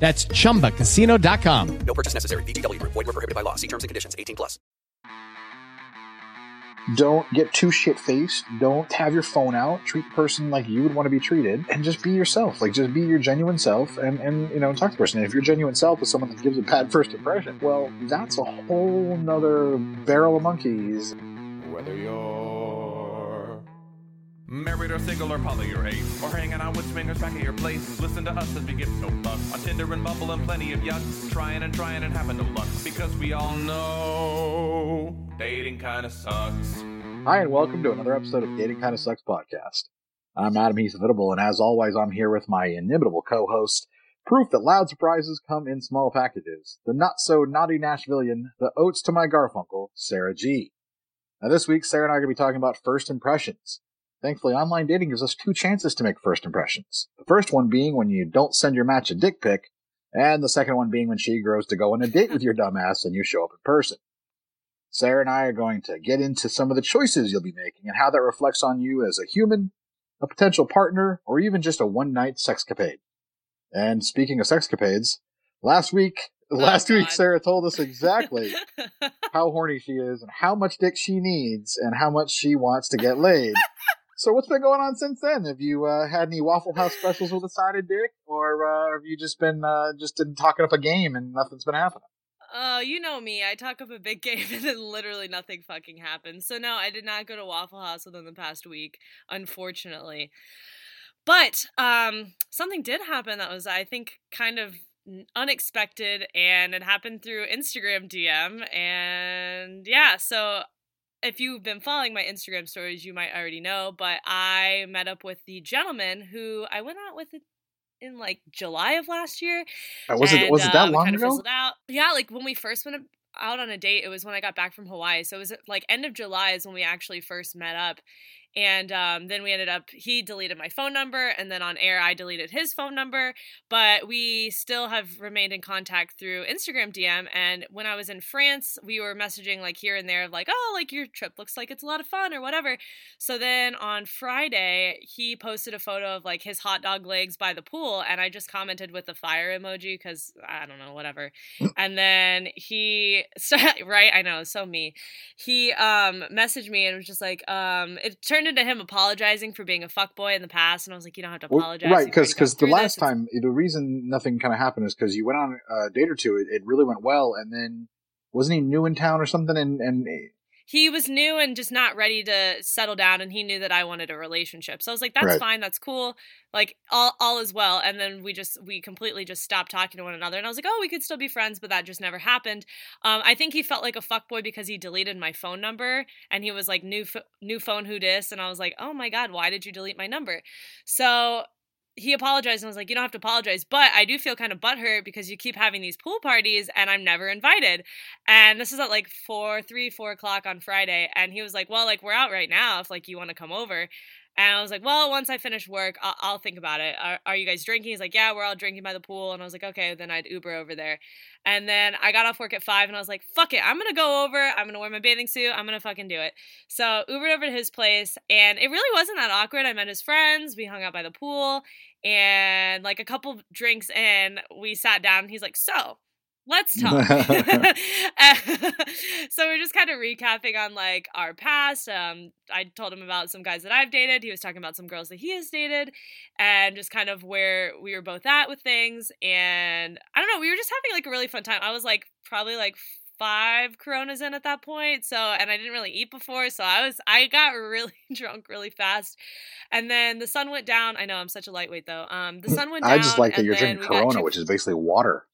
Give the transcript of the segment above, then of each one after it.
That's chumbacasino.com. No purchase necessary. VGW Group. Void were prohibited by law. See terms and conditions. 18 plus. Don't get too shit faced. Don't have your phone out. Treat the person like you would want to be treated, and just be yourself. Like just be your genuine self, and and you know talk to the person. And if your genuine self is someone that gives a bad first impression, well, that's a whole nother barrel of monkeys. Whether you're married or single or poly or ace, or hanging out with swingers back at your place, listen to us as we give no fucks on Tinder and Bumble and plenty of yucks, trying and trying and having no luck because we all know dating kind of sucks. Hi, and welcome to another episode of Dating Kinda Sucks podcast. I'm Adam Heath Inevitable, and as always, I'm here with my inimitable co-host, proof that loud surprises come in small packages, the not so naughty Nashvilleian, the oats to my Garfunkel, Sarah G. Now, this week, Sarah and I are going to be talking about first impressions. Thankfully, online dating gives us two chances to make first impressions. The first one being when you don't send your match a dick pic, and the second one being when she grows to go on a date with your dumbass and you show up in person. Sarah and I are going to get into some of the choices you'll be making and how that reflects on you as a human, a potential partner, or even just a one night sexcapade. And speaking of sexcapades, last week, oh, last week Sarah told us exactly how horny she is and how much dick she needs and how much she wants to get laid. So what's been going on since then? Have you uh, had any Waffle House specials with a sided dick, or uh, have you just been uh, just been talking up a game and nothing's been happening? Oh, you know me. I talk up a big game and then literally nothing fucking happens. So no, I did not go to Waffle House within the past week, unfortunately. But um something did happen that was I think kind of unexpected and it happened through Instagram DM and yeah, so if you've been following my Instagram stories, you might already know, but I met up with the gentleman who I went out with in like July of last year. Uh, was it was it that uh, long ago? Yeah, like when we first went out on a date, it was when I got back from Hawaii. So it was like end of July is when we actually first met up. And um, then we ended up, he deleted my phone number, and then on air, I deleted his phone number. But we still have remained in contact through Instagram DM. And when I was in France, we were messaging like here and there, like, oh, like your trip looks like it's a lot of fun or whatever. So then on Friday, he posted a photo of like his hot dog legs by the pool. And I just commented with the fire emoji because I don't know, whatever. and then he, right, I know, so me. He um, messaged me and was just like, um, it turned into him apologizing for being a fuckboy in the past. And I was like, you don't have to Well, apologize. right, You've because the last this. Time the reason nothing kind of happened is because you went on a date or two. It, it really went well, and then wasn't he new in town or something? And and he was new and just not ready to settle down and he knew that I wanted a relationship. So I was like, that's Right. fine, that's cool. Like all all is well. And then we just we completely just stopped talking to one another. And I was like, oh, we could still be friends, but that just never happened. Um, I think he felt like a fuckboy because he deleted my phone number and he was like, new ph- new phone who dis? And I was like, oh my God, why did you delete my number? So he apologized and was like, you don't have to apologize, but I do feel kind of butthurt because you keep having these pool parties and I'm never invited. And this is at like four, three, four o'clock on Friday. And he was like, well, like we're out right now if like you want to come over. And I was like, well, once I finish work, I'll, I'll think about it. Are, are you guys drinking? He's like, yeah, we're all drinking by the pool. And I was like, okay, then I'd Uber over there. And then I got off work at five and I was like, fuck it. I'm going to go over. I'm going to wear my bathing suit. I'm going to fucking do it. So Ubered over to his place and it really wasn't that awkward. I met his friends. We hung out by the pool and like a couple drinks and we sat down and he's like, so let's talk. so we're just kind of recapping on like our past. Um, I told him about some guys that I've dated. He was talking about some girls that he has dated, and just kind of where we were both at with things. And I don't know, we were just having like a really fun time. I was like probably like five Coronas in at that point. So, and I didn't really eat before, so I was I got really drunk really fast. And then the sun went down. I know I'm such a lightweight though. Um, the sun went down. I just like that you're drinking Corona, Chick- which is basically water.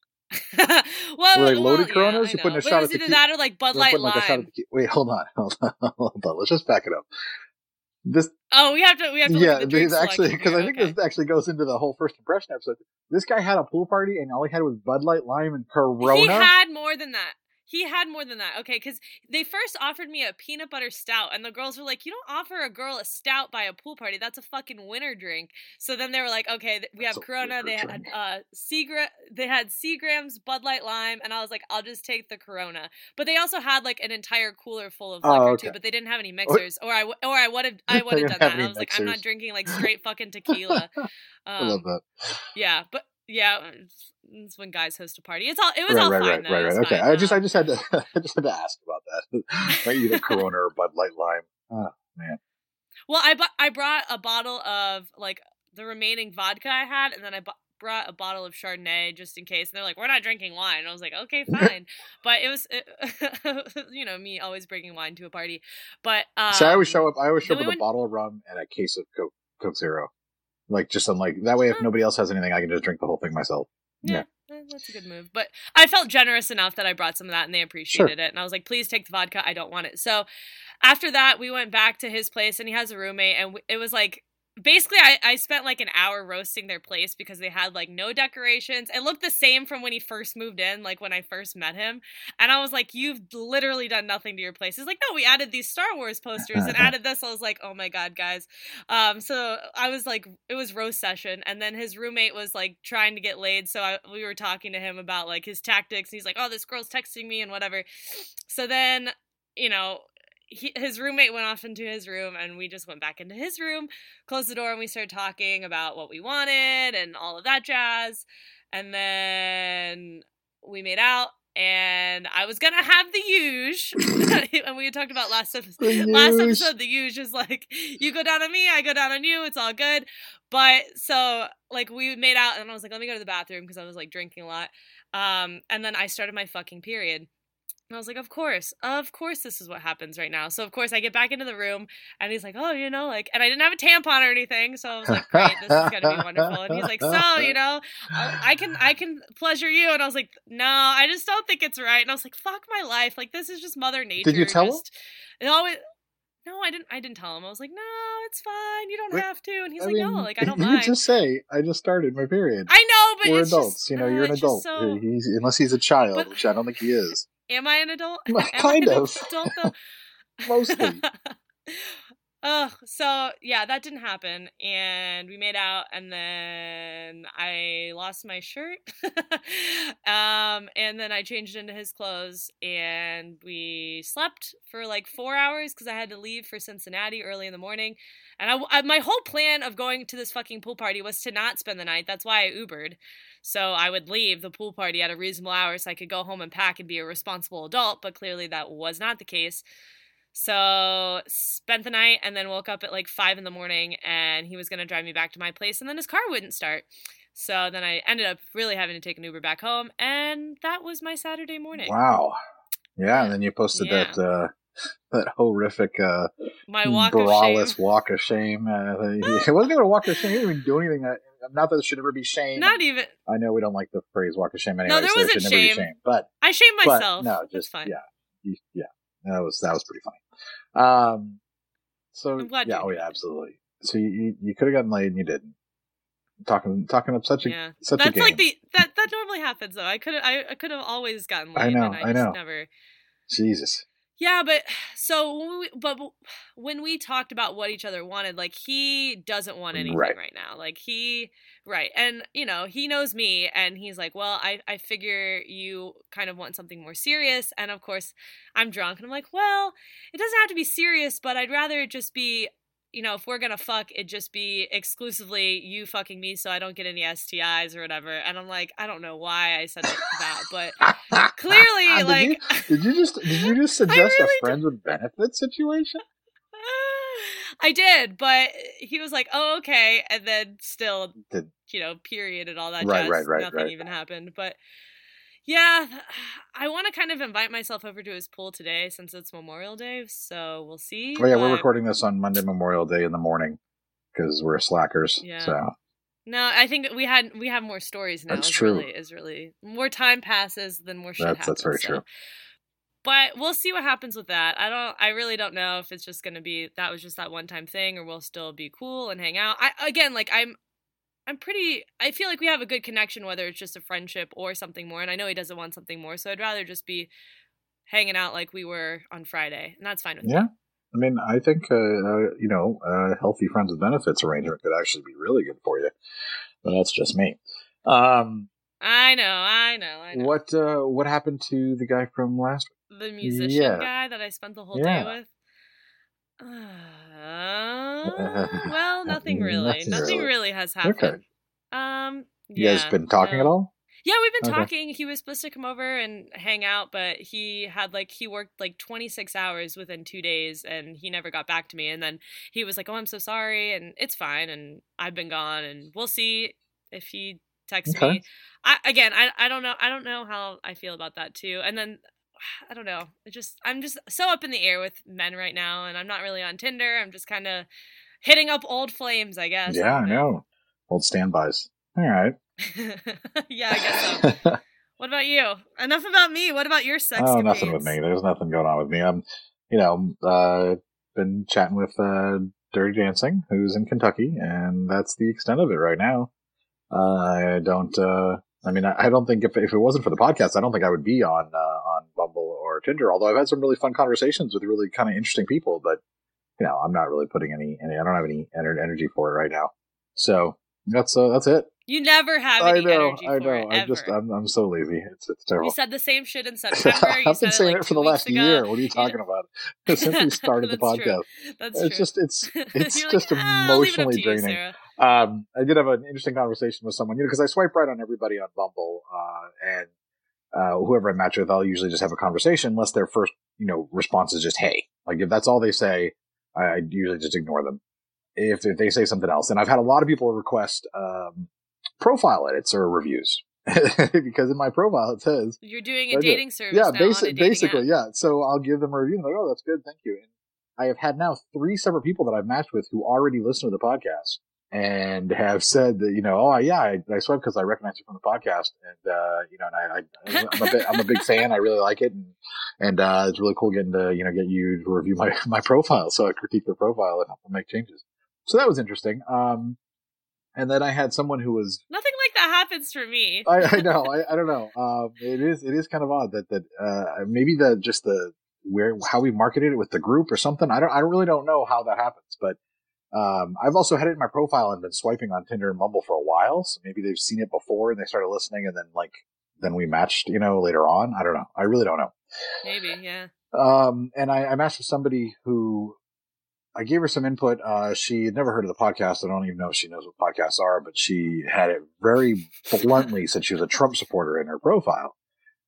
Well, Were they loaded well, Coronas? Yeah, You're I putting a But shot was either that or like Bud Light like, Lime. Wait, hold on, hold on, hold on. Let's just back it up. This, Oh, we have to. We have to. Yeah, at the this actually, because. I think okay. this actually goes into the whole first impression episode. This guy had a pool party, and all he had was Bud Light, Lime, and Corona. He had more than that. He had more than that. Okay, because they first offered me a peanut butter stout, and the girls were like, "You don't offer a girl a stout by a pool party. That's a fucking winter drink." So then they were like, "Okay, we have That's Corona. They had uh, Seagram. They had Seagrams, Bud Light Lime, and I was like, I'll just take the Corona. But they also had like an entire cooler full of Oh, okay. too. But they didn't have any mixers, or I w- or I would have I would have done that. I was like, I'm not drinking like straight fucking tequila. I love Um, that. yeah, but yeah, it's, it's when guys host a party. It's all it was Right, all right, fine right, though. right, right. Okay, fine. I just, I Um, just had to, I just had to ask about that. Right, either Corona or Bud Light, Lime. Oh man, Well, I bu- I brought a bottle of like the remaining vodka I had, and then I bu- brought a bottle of Chardonnay just in case. And they're like, "We're not drinking wine." And I was like, "Okay, fine." but it was, it, you know, me always bringing wine to a party. But um, so I always show up. I always show up we with a went- bottle of rum and a case of Coke, Coke Zero. Like just on like that way, if nobody else has anything, I can just drink the whole thing myself. Yeah, eh, that's a good move. But I felt generous enough that I brought some of that and they appreciated it. And I was like, please take the vodka. I don't want it. So after that, we went back to his place and he has a roommate. And it was like, basically, I, I spent like an hour roasting their place because they had like no decorations. It looked the same from when he first moved in, like when I first met him. And I was like, you've literally done nothing to your place. He's like, no, we added these Star Wars posters and added this. I was like, oh my God, guys. Um, so I was like, it was roast session, and then his roommate was like trying to get laid. So I, we were talking to him about like his tactics. And he's like, oh, this girl's texting me and whatever. So then, you know, he, his roommate went off into his room, and we just went back into his room, closed the door, and we started talking about what we wanted and all of that jazz. And then we made out. And I was gonna have the huge, and we had talked about last episode. Last episode, the huge is like you go down on me, I go down on you. It's all good. But so like we made out, and I was like, let me go to the bathroom because I was like drinking a lot. Um, and then I started my fucking period. And I was like, of course, of course, this is what happens right now. So of course, I get back into the room, and he's like, oh, you know, like, and I didn't have a tampon or anything, so I was like, great, this is gonna be wonderful. And he's like, so, you know, I I can I can pleasure you, and I was like, no, I just don't think it's right. And I was like, fuck my life, like this is just Mother Nature. Did you tell him? just, It always. No, I didn't. I didn't tell him. I was like, "No, it's fine. You don't Wait, have to." And he's I like, mean, "No, like I don't you mind." just say, "I just started my period." I know, but We're it's adults, just, you know. uh, You're an adult. So... He's unless he's a child, But- which I don't think he is. Am I an adult? Well, kind of. adult? Mostly. Ugh. So yeah, that didn't happen, and we made out, and then I lost my shirt, um, and then I changed into his clothes, and we slept for like four hours because I had to leave for Cincinnati early in the morning, and I, I my whole plan of going to this fucking pool party was to not spend the night. That's why I Ubered. So I would leave the pool party at a reasonable hour so I could go home and pack and be a responsible adult, but clearly that was not the case. So spent the night and then woke up at like five in the morning and he was gonna drive me back to my place and then his car wouldn't start. So then I ended up really having to take an Uber back home and that was my Saturday morning. Wow. Yeah, and then you posted Yeah. that uh, that horrific uh, My walk of braless walk of shame. Uh, it wasn't even a walk of shame. He didn't even do anything. That, not that it should ever be shame. Not even I know we don't like the phrase "walk of shame" anyway. there so wasn't shame. shame. But I shame myself. no, just fine. yeah, yeah. That was that was pretty funny. Um, so yeah, oh yeah, absolutely. So you you, you could have gotten laid and you didn't. Talking talking up such a Yeah. such a game. like the that that normally happens though. I could I, I could have always gotten laid I know, and I I just know. never Jesus. Yeah, but so when we, but when we talked about what each other wanted, like he doesn't want mm, anything Right. right, now. Like he right. And you know, he knows me and he's like, "Well, I I figure you kind of want something more serious." And of course, I'm drunk and I'm like, "Well, it doesn't have to be serious, but I'd rather it just be you know, if we're gonna fuck, it just be exclusively you fucking me, so I don't get any STIs or whatever. And I'm like, I don't know why I said that, but clearly, Did like, you, did you just did you just suggest really a friends with benefits situation? I did, but he was like, "Oh, okay," and then still, Did you know, period and all that Right, jazz. right, right, Nothing right. even happened, but Yeah, I want to kind of invite myself over to his pool today since it's Memorial Day, so we'll see. Oh yeah, we're recording this on Monday Memorial Day in the morning because we're slackers. Yeah. So No, I think we had we have more stories now. That's is true. Really, is really more time passes, than more shit That's- happens. that's very so. true. But we'll see what happens with that. I don't. I really don't know if it's just gonna be that was just that one time thing, or we'll still be cool and hang out. I again, like I'm, I'm pretty. I feel like we have a good connection, whether it's just a friendship or something more. And I know he doesn't want something more, so I'd rather just be hanging out like we were on Friday, and that's fine with me. yeah, I mean, I think uh, uh, you know, a healthy friends with benefits arrangement could actually be really good for you. But that's just me. Um, I know, I know, I know. what uh, what happened to the guy from last? the musician Yeah. guy that I spent the whole Yeah. day with? Uh, well, nothing really. Nothing Nothing, really. really. has happened. Okay. Um, You guys been talking at all? Yeah, we've been Okay. talking. He was supposed to come over and hang out, but he had like he worked like 26 hours within 2 days and he never got back to me and then he was like, "Oh, I'm so sorry." And it's fine and I've been gone and we'll see if he texts Okay. me. I again, I I don't know. I don't know how I feel about that too. And then I don't know. It just I'm just so up in the air with men right now and I'm not really on Tinder. I'm just kind of hitting up old flames, I guess. Yeah, I know. Old standbys. All right. yeah, I guess so. What about you? Enough about me. What about your sex? oh, nothing with me. There's nothing going on with me. I'm, you know, uh, been chatting with uh, Dirty Dancing, who's in Kentucky, and that's the extent of it right now. Uh, I don't. Uh, I mean, I, I don't think if if it wasn't for the podcast, I don't think I would be on uh, on Bumble or Tinder. Although I've had some really fun conversations with really kind of interesting people, but you know, I'm not really putting any. any I don't have any energy for it right now. So that's uh, that's it. You never have I know. energy I know. it, I'm just. I'm. I'm so lazy. It's it's terrible. You said the same shit in September. You I've been saying it, it, for the last ago. year. What are you talking about? Since we started the That's true. podcast, That's it's true. just it's it's just like, "Ah, it up emotionally to you, draining. Sarah." Um, I did have an interesting conversation with someone, you know, because I swipe right on everybody on Bumble, uh, and uh, whoever I match with, I'll usually just have a conversation, unless their first, you know, response is just "Hey." Like if that's all they say, I, I usually just ignore them. If, if they say something else, and I've had a lot of people request um, profile edits or reviews because in my profile it says You're doing a dating service. yeah, now basic, dating basically, app. yeah. So I'll give them a review. And they're like, oh, that's good, thank you. And I have had now three separate people that I've matched with who already listen to the podcast and have said that, you know, oh yeah, I, I because I recognize you from the podcast, and uh, you know, and I, I I'm a bit, I'm a big fan. I really like it, and and uh, it's really cool getting to you know get you to review my my profile, so I critique their profile and help them make changes. So that was interesting. Um, and then I had someone who was Nothing like that happens for me. I, I know. I, I don't know. Um, it is it is kind of odd that that uh, maybe the just the where how we marketed it with the group or something. I don't. I really don't know how that happens. But um, I've also had it in my profile and been swiping on Tinder and Bumble for a while. So maybe they've seen it before and they started listening, and then like then we matched. You know, later on. I don't know. I really don't know. Maybe, yeah. Um, and I, I matched with somebody who I gave her some input. Uh, she had never heard of the podcast. I don't even know if she knows what podcasts are, but she had it very bluntly said she was a Trump supporter in her profile.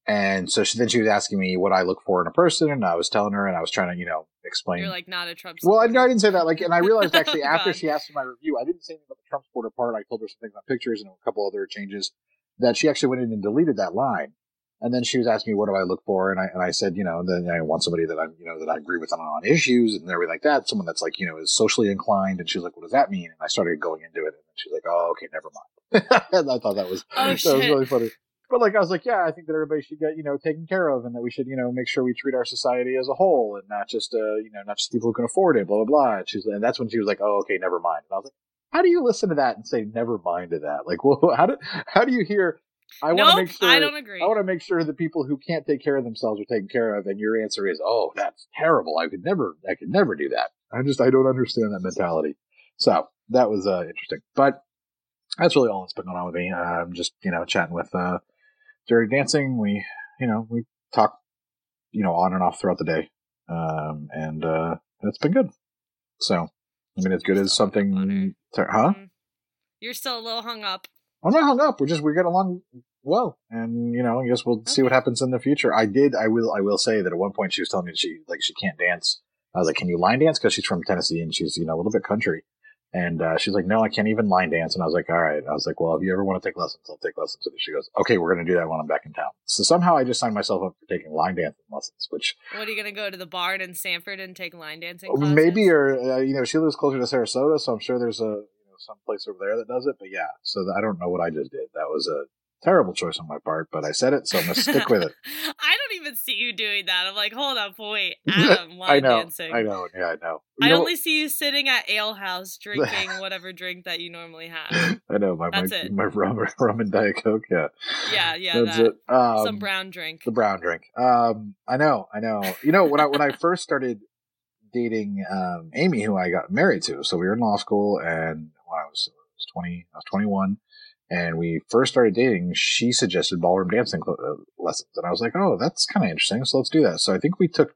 And so she, then she was asking me what I look for in a person, and I was telling her, and I was trying to, you know, explain. You're like not a Trump. well, I, supporter. no, I didn't say that. Like, and I realized actually Oh, after God. she asked for my review, I didn't say anything about the Trump supporter part. I told her some things on pictures and a couple other changes that she actually went in and deleted that line. And then she was asking me, what do I look for? And I, and I said, you know, then I want somebody that I'm, you know, that I agree with on, on issues and everything like that. Someone that's like, you know, is socially inclined. And she's like, what does that mean? And I started going into it and she's like, oh, okay, never mind. and I thought that was, Oh, that was really funny. But like, I was like, yeah, I think that everybody should get, you know, taken care of and that we should, you know, make sure we treat our society as a whole and not just, uh, you know, not just people who can afford it, blah, blah, blah. And she's, and that's when she was like, oh, okay, never mind. And I was like, how do you listen to that and say never mind to that? Like, well, how do, how do you hear, I want to make sure, I don't agree. I want to make sure that people who can't take care of themselves are taken care of. And your answer is, oh, that's terrible. I could never, I could never do that. I just, I don't understand that mentality. So that was, uh, interesting. But that's really all that's been going on with me. Uh, I'm just, you know, chatting with, uh, Dirty Dancing. We, you know, we talk, you know, on and off throughout the day. Um, and, uh, it's been good. So, I mean, as good as something, to, huh? Mm. You're still a little hung up. I'm not hung up. We're just we get along well, and you know, I guess we'll see what happens in the future. I did. I will. I will say that at one point she was telling me she like she can't dance. I was like, "Can you line dance?" Because she's from Tennessee and she's you know a little bit country. And uh, she's like, no, I can't even line dance. And I was like, all right. I was like, well, if you ever want to take lessons, I'll take lessons. And she goes, okay, we're going to do that when I'm back in town. So somehow I just signed myself up for taking line dancing lessons, which What are you gonna go to the barn in Sanford and take line dancing? Classes? maybe, or, uh, you know, she lives closer to Sarasota. So I'm sure there's a, you know, some place over there that does it. But yeah, so I don't know what I just did. That was a terrible choice on my part, but I said it. So I'm to stick with it. I don't even see you doing that. I'm like, hold up, wait, Adam, I know. dancing. I know. Yeah, I know. You I know- only see you sitting at Ale House drinking whatever drink that you normally have. I know my That's my, it. my rum, rum and diet coke. Yeah, Yeah, yeah, that's that. it. Um, Some brown drink. the brown drink. Um, I know, I know. You know when I when I first started dating um, Amy, who I got married to, so we were in law school, and when I was, I was twenty, I was twenty one, and we first started dating. She suggested ballroom dancing cl- uh, lessons, and I was like, oh, that's kind of interesting. So let's do that. So I think we took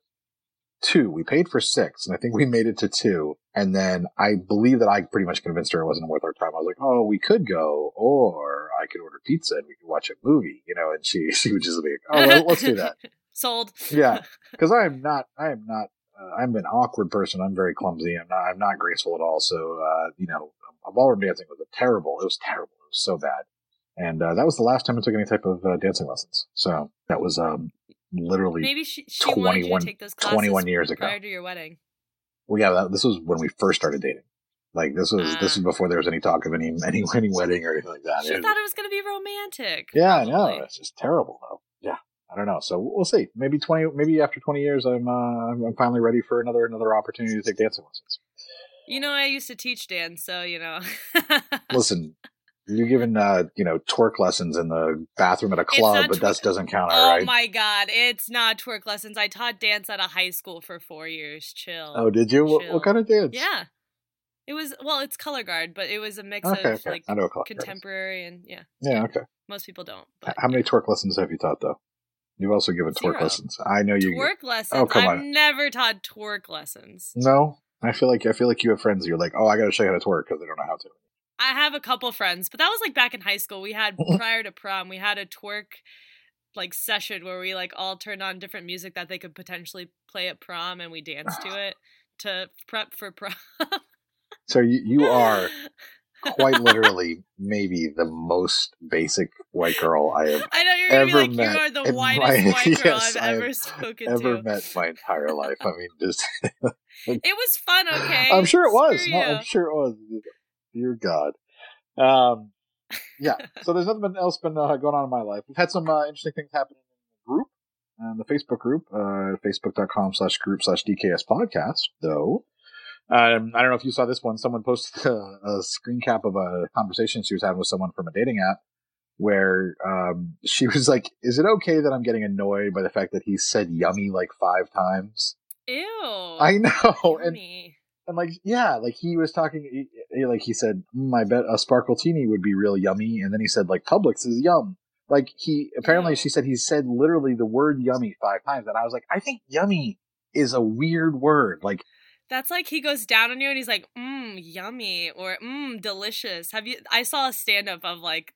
two. We paid for six, and I think we made it to two. And then I believe that I pretty much convinced her it wasn't worth our time. I was like, oh, we could go, or I could order pizza and we could watch a movie, you know. And she she would just be like, oh, well, let's do that. Sold. Yeah, because I am not, I am not, uh, I'm an awkward person. I'm very clumsy. I'm not, I'm not graceful at all. So, uh, you know, ballroom dancing was a terrible. It was terrible. So bad. And uh, that was the last time I took any type of uh, dancing lessons. So that was um, literally Maybe she, she wanted you 21 to take those classes 21 years ago. prior to your wedding. Well, yeah, that, this was when we first started dating. Like this was this was before there was any talk of any any any wedding or anything like that. Ah. She It- thought it was going to be romantic. yeah, I know. It's just terrible though. Yeah, I don't know. So we'll see. Maybe twenty. Maybe after twenty years, I'm uh, I'm I'm finally ready for another another opportunity to take dancing lessons. You know, I used to teach dance, so you know. Listen, you're giving uh you know twerk lessons in the bathroom at a club, but that doesn't count, oh right? my god, it's not twerk lessons. I taught dance at a high school for four years. Chill. Oh, did you? What, what kind of dance? Yeah. It was well, it's color guard, but it was a mix Okay, of okay. like I know color guard is. contemporary and yeah. Yeah. Okay. Most people don't. H- How many twerk lessons have you taught though? You've also given twerk lessons. I know you. Twerk lessons. Oh, come I've on. never taught twerk lessons. No, I feel like I feel like you have friends. You're like, oh, I got to show you how to twerk because they don't know how to. I have a couple friends, but that was like back in high school. We had prior to prom, we had a twerk like session where we like all turned on different music that they could potentially play at prom and we danced to it to prep for prom. So you you are quite literally maybe the most basic white girl I have I know you're gonna be ever like, you met are the whitest my- white girl yes, I've ever spoken ever to. met my entire life. I mean, just It was fun, okay? I'm sure it was. No. I'm sure it was. Dear God. Um, yeah. So there's nothing else been uh, going on in my life. We've had some uh, interesting things happening in the group, and the Facebook group, uh, facebook.com slash group slash DKS podcast, though. Um, I don't know if you saw this one. Someone posted a, a screen cap of a conversation she was having with someone from a dating app where um, she was like, Is it okay that I'm getting annoyed by the fact that he said yummy like five times? Ew. I know. Yummy. and like, yeah, like he was talking, he- he- like he said, mm, I bet a sparkle teeny would be real yummy. And then he said, like, Publix is yum. Like he, apparently she said he said literally the word yummy five times. And I was like, I think yummy is a weird word. Like, That's like he goes down on you and he's like, mmm, yummy or mmm, delicious. Have you? I saw a stand up of like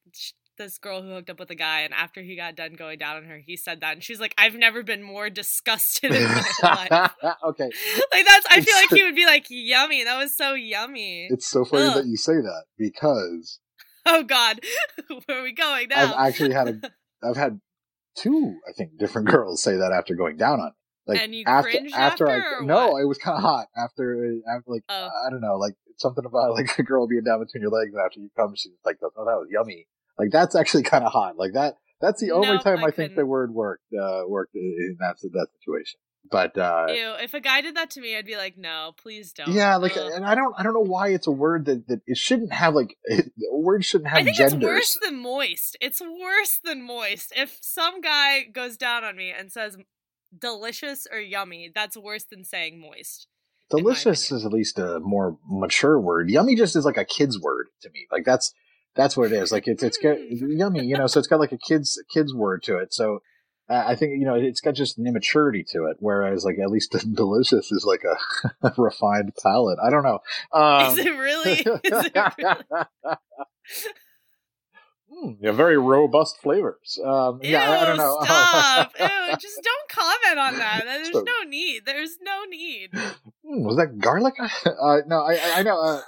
this girl who hooked up with a guy, and after he got done going down on her, he said that, and she's like, I've never been more disgusted in my life. okay. Like that's. I feel like he would be like, yummy. That was so yummy. It's so funny Ugh. that you say that because Oh God, where are we going now? I've actually had a, I've had two, I think, different girls say that after going down on. me. Like And you after after, after, I no, what? it was kind of hot after uh, after like Oh. I don't know, like something about like a girl being down between your legs and after you come, she's like, "Oh, that was yummy." Like that's actually kind of hot. Like that. That's the only time I I, think the word worked uh, worked in that that situation. But uh, Ew, if a guy did that to me, I'd be like, no, please don't. yeah, like, Ugh. and I don't I don't know why it's a word that that it shouldn't have like it, words shouldn't have I think genders. it's worse than moist. It's worse than moist. If some guy goes down on me and says delicious or yummy, that's worse than saying moist. Delicious is at least a more mature word. Yummy just is like a kid's word to me. Like that's that's what it is. Like it's it's got yummy, you know. So it's got like a kid's kid's word to it. So uh, I think you know it's got just an immaturity to it. Whereas like at least delicious is like a, refined palate. I don't know. Um, Is it really? Is it really? Mm, yeah, very robust flavors. Um, Ew, yeah, I, don't know. stop. Ew, just don't comment on that. There's So- no need. There's no need. Hmm, was that garlic? Uh, no, I, I, I know. Uh,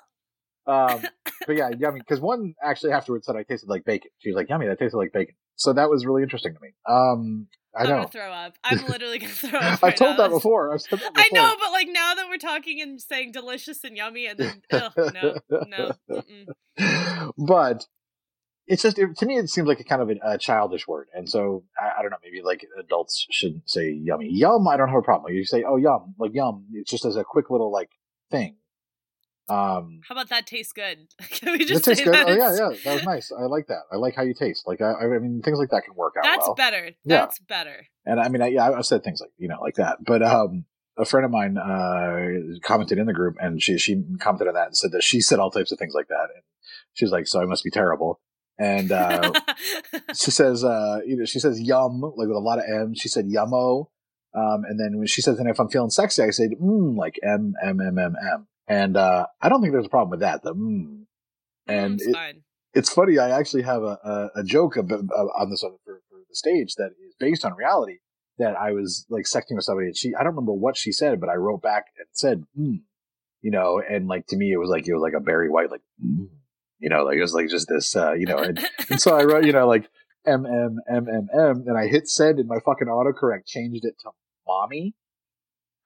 Um, but yeah, yummy. Because one actually afterwards said I tasted like bacon. She was like, "Yummy, that tasted like bacon." So that was really interesting to me. Um, I I'm know. gonna throw up. I'm literally gonna throw up. I've told that before. I've said that I know, but like now that we're talking and saying delicious and yummy, and then ugh, no, no. Mm-mm. but it's just it, to me it seems like a kind of a, a childish word and so I, I don't know maybe like adults shouldn't say yummy yum i don't have a problem you say oh yum like yum it's just as a quick little like thing um How about that tastes good? Can we it just tastes good oh yeah yeah that was nice i like that i like how you taste like i, I mean things like that can work out That's well better. Yeah. That's better. and I mean, I, yeah, I've said things like you know like that, but um, a friend of mine uh commented in the group, and she she commented on that and said that she said all types of things like that, and she was like, "So I must be terrible." And uh, she says, uh, you know, she says yum like with a lot of m. She said yummo, um, and then when she says, "And if I'm feeling sexy," I say mm, like m m m m m. And uh, I don't think there's a problem with that. The mm. and it's it- it's funny. I actually have a, a, a joke about, uh, on this for, for the stage that is based on reality. That I was like sexting with somebody, and she I don't remember what she said, but I wrote back and said, mm, you know, and like to me it was like it was like a Barry White like, mm, you know, like it was like just this, uh, you know, and, and so I wrote, you know, like M M M M M, and I hit send, and my fucking autocorrect changed it to mommy.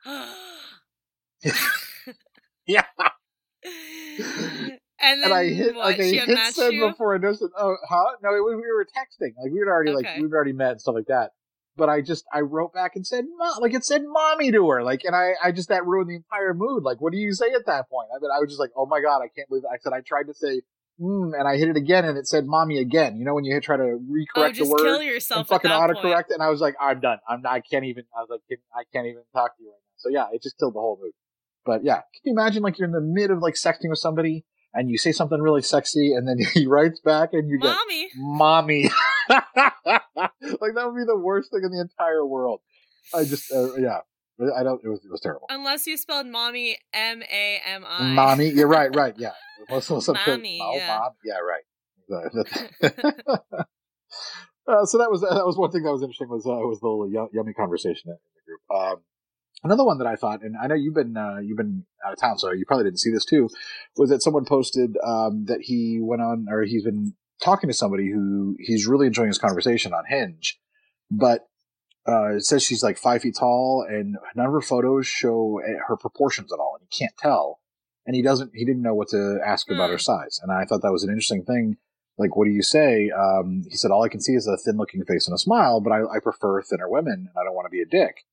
Yeah, and then and I hit what? like I she hit send you? before I noticed. It. Oh, huh? No, it, was- we were texting. Like we had already like we'd already met and stuff like that. But I just I wrote back and said "Mo-" like it said mommy to her. Like and I I just that ruined the entire mood. Like what do you say at that point? I mean I was just like oh my god I can't believe it. I said I tried to say mm, and I hit it again and it said mommy again. You know when you hit, try to recorrect Oh, the word kill and yourself. fucking autocorrect point. and I was like I'm done. I'm not. I can't even. I was like I can't even talk to you right now. So yeah, it just killed the whole mood. But yeah, can you imagine like you're in the mid of like sexting with somebody and you say something really sexy and then he writes back and you get Mommy. mommy. like that would be the worst thing in the entire world. I just uh, yeah, I don't. It was it was terrible. Unless you spelled mommy M A M I. Mommy, you're right, right, yeah. Most most Mommy, oh, yeah. mom, yeah, right. uh, so that was that was one thing that was interesting was uh, was the little yummy conversation in the group. Um, another one that I thought, and I know you've been uh, you've been out of town, so you probably didn't see this too, was that someone posted um, that he went on or he's been talking to somebody who he's really enjoying his conversation on Hinge, but uh, it says she's like five feet tall, and none of her photos show eh, her proportions at all, and he can't tell. And he doesn't. He didn't know what to ask about her size, and I thought that was an interesting thing. Like, what do you say? Um, he said, all I can see is a thin-looking face and a smile, but I, I prefer thinner women, and I don't want to be a dick.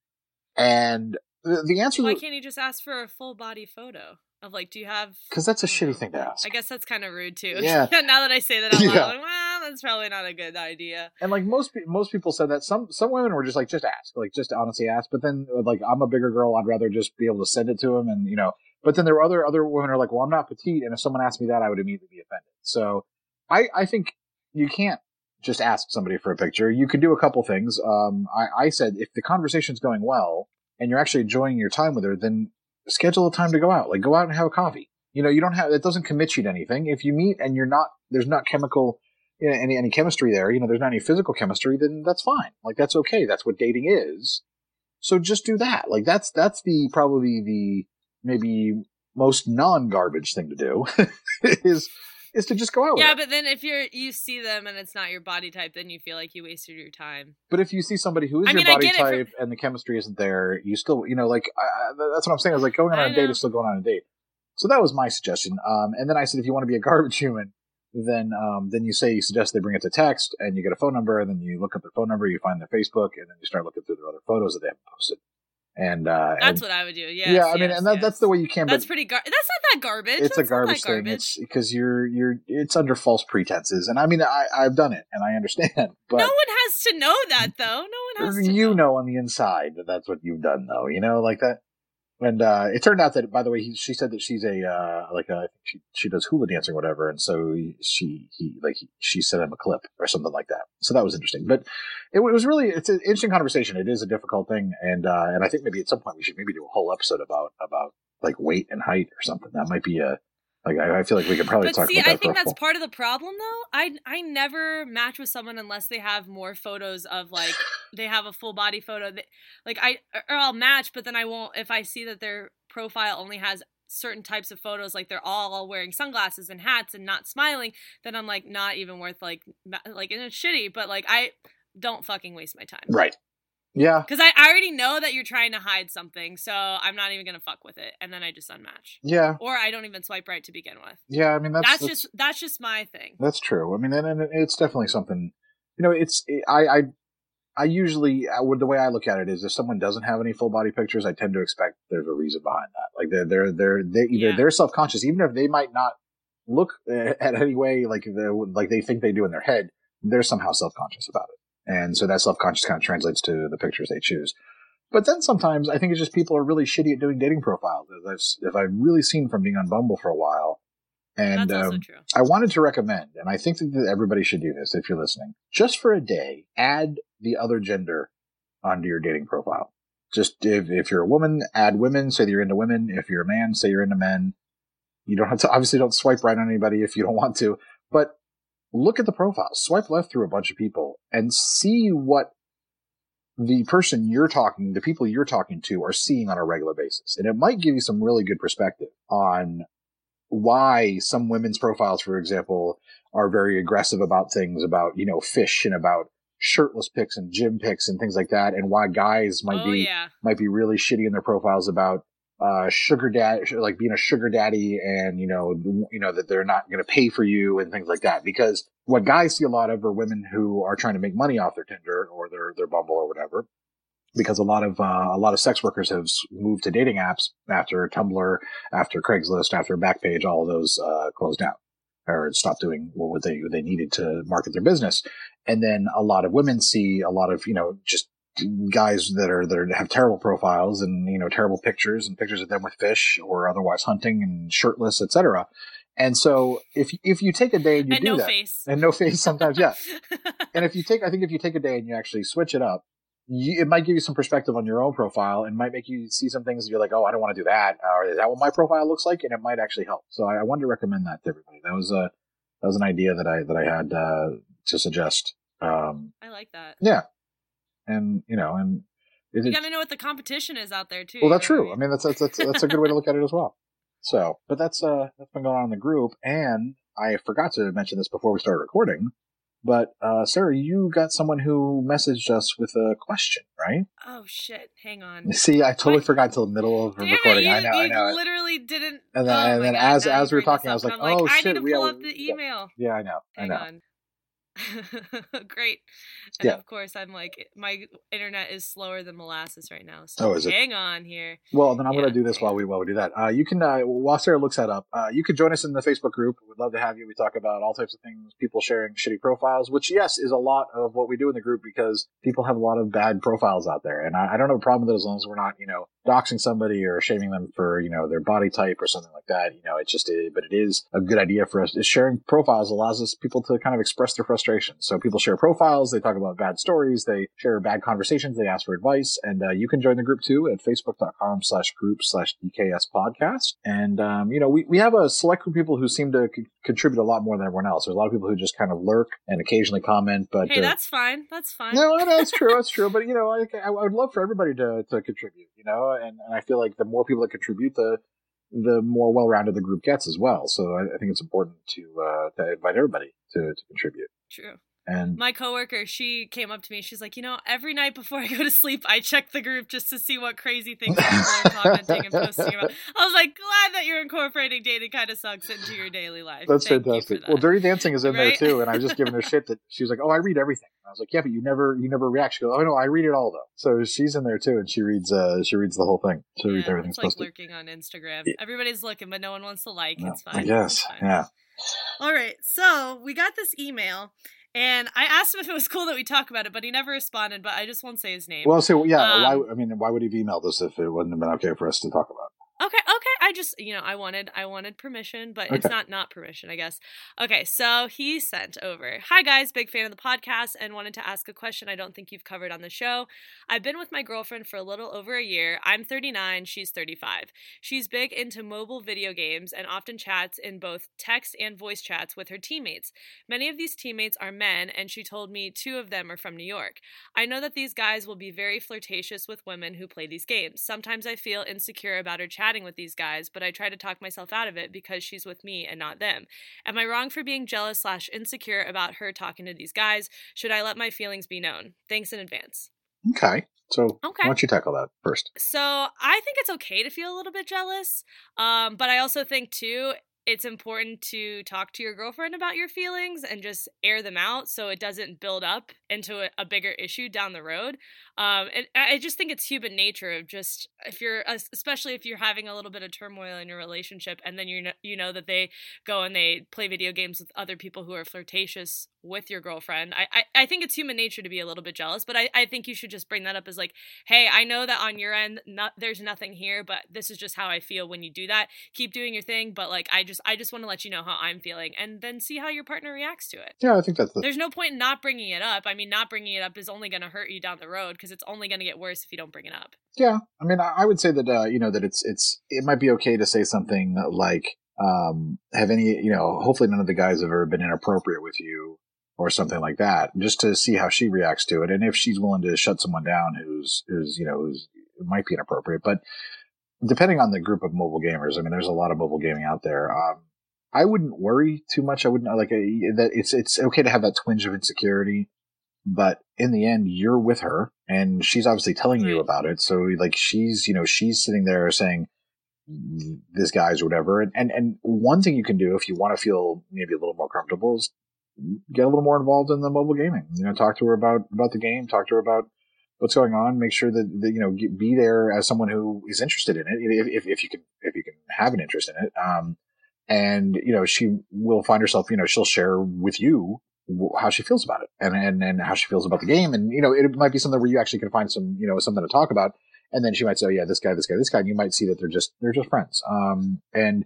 And the, the answer, Why can't he just ask for a full body photo of like, do you have? because that's a shitty thing to ask. I guess that's kind of rude too. Yeah. now that I say that out loud, Yeah. Like, well, that's probably not a good idea. And like most most people said that some some women were just like just ask, like just honestly ask. But then uh, like I'm a bigger girl, I'd rather just be able to send it to him, and you know. But then there were other other women who are like, well, I'm not petite, and if someone asked me that, I would immediately be offended. So I I think you can't just ask somebody for a picture. You could do a couple things. Um, I I said if the conversation's going well and you're actually enjoying your time with her, then schedule a time to go out. Like go out and have a coffee. You know, you don't have it doesn't commit you to anything. If you meet and you're not there's not chemical you know, any any chemistry there, you know, there's not any physical chemistry, then that's fine. Like that's okay. That's what dating is. So just do that. Like that's that's the probably the maybe most non garbage thing to do is is to just go out with Yeah, but then if you're you see them and it's not your body type, then you feel like you wasted your time. But if you see somebody who is I your mean, I body get it from- type and the chemistry isn't there, you still, you know, like I, I, that's what I'm saying. Is like going on I a date know. is still going on a date. So that was my suggestion. Um, and then I said, if you want to be a garbage human, then um, then you say you suggest they bring it to text, and you get a phone number, and then you look up their phone number, you find their Facebook, and then you start looking through their other photos that they haven't posted. And uh, That's and- what I would do. Yes, yeah, I mean, and that, yes. that's the way you can. That's pretty. Gar- that's not that garbage. it's a That's that garbage thing. garbage. It's because you're you're it's under false pretenses, and I mean, I I've done it, and I understand, but no one has to know that, though. No one has to. you know on the inside that that's what you've done though you know like that and uh it turned out that by the way he, she said that she's a uh like a, I think she she does hula dancing or whatever. And so she he like he, she sent him a clip or something like that. So that was interesting. But it, was really it's an interesting conversation. It is a difficult thing. And uh and i think maybe at some point we should maybe do a whole episode about about like weight and height or something. That might be a like i, I feel like we could probably But talk see, about that I think that's part of the problem, though. I I never match with someone unless they have more photos of like they have a full body photo. That, like I or I'll match, but then I won't if I see that their profile only has certain types of photos like they're all wearing sunglasses and hats and not smiling then i'm like not even worth like like and it's shitty but like i don't fucking waste my time Right. Yeah. because I, I already know that you're trying to hide something so i'm not even gonna fuck with it and then i just unmatch Yeah. or i don't even swipe right to begin with Yeah. I mean, that's, that's, that's just that's just my thing That's true. I mean, and, and it's definitely something. You know, it's I I I usually I would the way I look at it is if someone doesn't have any full body pictures, I tend to expect there's a reason behind that. Like they're they're they're they either Yeah. they're self conscious, even if they might not look uh, at any way like they like they think they do in their head, they're somehow self conscious about it, and so that self conscious kind of translates to the pictures they choose. But then sometimes I think it's just people are really shitty at doing dating profiles. As I've, if I've really seen from being on Bumble for a while, and um, I wanted to recommend, and I think that everybody should do this if you're listening, just for a day, add the other gender onto your dating profile. Just if, if you're a woman, add women, say that you're into women. If you're a man, say you're into men. You don't have to, obviously don't swipe right on anybody if you don't want to, but look at the profile, swipe left through a bunch of people and see what the person you're talking, the people you're talking to are seeing on a regular basis. And it might give you some really good perspective on why some women's profiles, for example, are very aggressive about things about, you know, fish and about shirtless pics and gym pics and things like that. And why guys might oh be, yeah might be really shitty in their profiles about, uh, sugar dad, like being a sugar daddy and, you know, you know, that they're not going to pay for you and things like that. Because what guys see a lot of are women who are trying to make money off their Tinder or their, their Bumble or whatever because a lot of uh, a lot of sex workers have moved to dating apps after Tumblr, after Craigslist, after Backpage, all of those uh, closed down or stopped doing what they they needed to market their business. And then a lot of women see a lot of you know just guys that are that are, have terrible profiles and you know terrible pictures and pictures of them with fish or otherwise hunting and shirtless, etc. And so if if you take a day and you and do no that face and no face sometimes, yeah, and if you take, I think if you take a day and you actually switch it up, you, it might give you some perspective on your own profile and might make you see some things that you're like, oh, I don't want to do that, or is that what my profile looks like? And it might actually help. So I, I wanted to recommend that to everybody. That was a that was an idea that I that I had uh, to suggest. Um, i like that yeah, and you know, and it, you it- gotta know what the competition is out there too well, that's true. I mean, that's that's that's, that's a good way to look at it as well. So, but that's uh that's been going on in the group, and I forgot to mention this before we started recording. But uh, Sarah, you got someone who messaged us with a question, right? oh shit hang on See, I totally What? forgot until the middle of the Damn recording. it, you, I know, I know. literally didn't. And then- oh and then God, as- as we were talking, I was like, I'm oh, I shit, need to we pull are- up the email. Yeah, I know. I know. on. Great. And Yeah. of course, I'm like, my internet is slower than molasses right now. So Oh, is it? hang on here. Well, then I'm Yeah, going to do this while we while we do that. Uh, you can uh, while Sarah looks that up, uh, you can join us in the Facebook group. We'd love to have you. We talk about all types of things. People sharing shitty profiles, which yes is a lot of what we do in the group because people have a lot of bad profiles out there, and I, I don't have a problem with it as long as we're not you know doxing somebody or shaming them for you know their body type or something like that. You know, it's just a, but it is a good idea for us. Sharing profiles allows us people to kind of express their frustration. So people share profiles, they talk about bad stories, they share bad conversations, they ask for advice, and uh, you can join the group too at facebook.com slash group slash DKS podcast. And, um, you know, we, we have a select group of people who seem to c- contribute a lot more than everyone else. There's a lot of people who just kind of lurk and occasionally comment, but Hey, uh, that's fine. That's fine. no, no, that's true. That's true. But you know, I, I would love for everybody to, to contribute. You know, and, and I feel like the more people that contribute, the the more well-rounded the group gets as well. So I, I think it's important to uh, to invite everybody to, to contribute. True. And My coworker, she came up to me. She's like, you know, every night before I go to sleep, I check the group just to see what crazy things people are commenting and posting about. I was like, glad that you're incorporating dating kind of sucks into your daily life. that's Thank fantastic. that. Well, Dirty Dancing is in Right? there too, and I was just giving her shit that she was like, "Oh, I read everything." I was like, "Yeah, but you never, you never react." She goes, "Oh no, I read it all though." So she's in there too, and she reads, uh, she reads the whole thing. She reads yeah, everything's it's like posted. lurking on Instagram. Yeah. Everybody's looking, but no one wants to like. No, it's fine. I guess, yeah. All right, so we got this email, and I asked him if it was cool that we talk about it, but he never responded. But I just won't say his name. Well, so yeah, Um, why? I mean, why would he have emailed us if it wouldn't have been okay for us to talk about? Okay, okay. I just, you know, I wanted I wanted permission, but it's not not permission, I guess. Okay, so he sent over. Hi guys, big fan of the podcast and wanted to ask a question I don't think you've covered on the show. I've been with my girlfriend for a little over a year. I'm 39, she's 35. She's big into mobile video games and often chats in both text and voice chats with her teammates. Many of these teammates are men and she told me two of them are from New York. I know that these guys will be very flirtatious with women who play these games. Sometimes I feel insecure about her chatting chatting with these guys, but I try to talk myself out of it because she's with me and not them. Am I wrong for being jealous slash insecure about her talking to these guys? Should I let my feelings be known? Thanks in advance. Okay. So Okay. why don't you tackle that first? So I think it's okay to feel a little bit jealous, um, but I also think too it's important to talk to your girlfriend about your feelings and just air them out so it doesn't build up into a, a bigger issue down the road. Um, and I just think it's human nature of just if you're especially if you're having a little bit of turmoil in your relationship and then you know you know that they go and they play video games with other people who are flirtatious with your girlfriend. I, I, I think it's human nature to be a little bit jealous, but I, I think you should just bring that up as like, hey, I know that on your end, not there's nothing here, but this is just how I feel when you do that. Keep doing your thing, but like I just I just want to let you know how I'm feeling, and then see how your partner reacts to it. Yeah, I think that's the There's no point in not bringing it up. I mean, not bringing it up is only going to hurt you down the road because it's only going to get worse if you don't bring it up. Yeah, I mean, I I would say that uh, you know that it's it's it might be okay to say something like, um, "Have any you know? Hopefully, none of the guys have ever been inappropriate with you, or something like that, just to see how she reacts to it, and if she's willing to shut someone down who's who's you know who's it might be inappropriate, but depending on the group of mobile gamers, I mean, there's a lot of mobile gaming out there. Um, I wouldn't worry too much. I wouldn't like that. It's it's okay to have that twinge of insecurity, but in the end, you're with her, and she's obviously telling you about it. So like she's you know she's sitting there saying this guy's whatever. And, and and one thing you can do if you want to feel maybe a little more comfortable is get a little more involved in the mobile gaming. You know, talk to her about about the game, talk to her about what's going on. Make sure that, that you know be there as someone who is interested in it, if, if if you can if you can have an interest in it. Um, and you know she will find herself, you know, she'll share with you how she feels about it and, and and how she feels about the game and you know it might be something where you actually can find some you know something to talk about and then she might say oh, yeah this guy this guy this guy and you might see that they're just they're just friends um and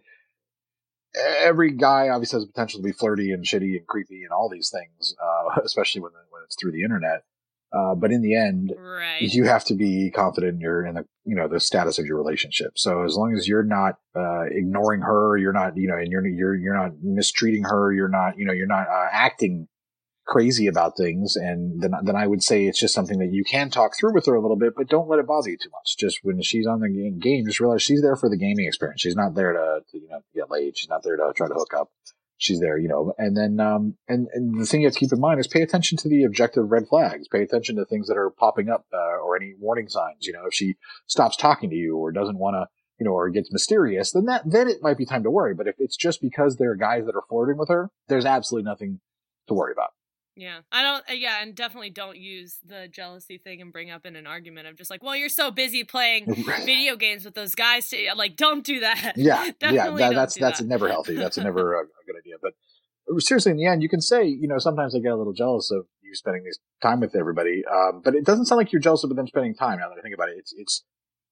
every guy obviously has the potential to be flirty and shitty and creepy and all these things uh especially when when it's through the internet uh but in the end Right. you have to be confident in your in the you know the status of your relationship. So as long as you're not uh, ignoring her, you're not you know, and you're you're you're not mistreating her, you're not you know you're not uh, acting crazy about things, and then then I would say it's just something that you can talk through with her a little bit, but don't let it bother you too much. Just when she's on the game, just realize she's there for the gaming experience. She's not there to, to you know get laid. She's not there to try to hook up she's there, you know, and then, um, and, and the thing you have to keep in mind is pay attention to the objective red flags, pay attention to things that are popping up, uh, or any warning signs, you know, if she stops talking to you or doesn't want to, you know, or gets mysterious, then that, then it might be time to worry. But if it's just because there are guys that are flirting with her, there's absolutely nothing to worry about. Yeah, I don't. uh, Yeah, and definitely don't use the jealousy thing and bring up in an argument of just like, well, you're so busy playing video games with those guys. To, like, don't do that. Yeah, yeah, that, that's that's that. never healthy. That's never a, a good idea. But seriously, in the end, you can say, you know, sometimes I get a little jealous of you spending this time with everybody. Um, but it doesn't sound like you're jealous of them spending time. Now that I think about it, it's it's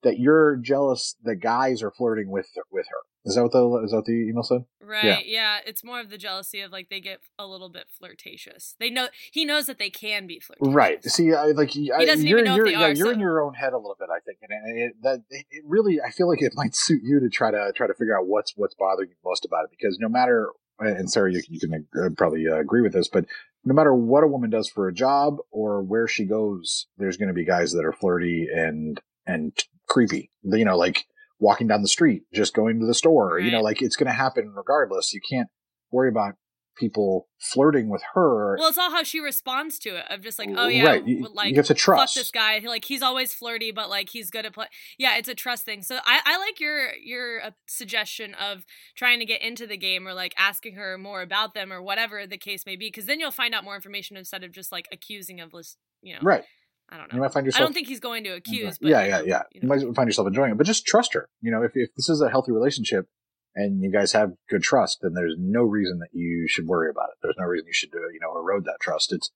that you're jealous that guys are flirting with with her. Is that what the is that what the email said? Right. Yeah. It's more of the jealousy of like they get a little bit flirtatious. They know he knows that they can be flirtatious. Right. See, I, like I, doesn't you're, even know if you're, they yeah, are, you're so- in your own head a little bit, I think, and, and it, that it really, I feel like it might suit you to try to try to figure out what's what's bothering you most about it, because no matter, and Sarah, you, you can uh, probably uh, agree with this, but no matter what a woman does for a job or where she goes, there's going to be guys that are flirty and and creepy. You know, like walking down the street, just going to the store. You know, like it's going to happen regardless. You can't worry about people flirting with her. Well, it's all how she responds to it. Of just like, oh yeah, Right. You- like you have to trust. this guy. Like he's always flirty, but like he's good at play. Yeah, it's a trust thing. So I, I like your your uh, suggestion of trying to get into the game or like asking her more about them or whatever the case may be, because then you'll find out more information instead of just like accusing of this. You know, Right. I don't know. You might find yourself. I don't think he's going to accuse. But, yeah, yeah, yeah. you You might find yourself enjoying it, but just trust her. You know, if if this is a healthy relationship and you guys have good trust, then there's no reason that you should worry about it. There's no reason you should, uh, you know, erode that trust. It's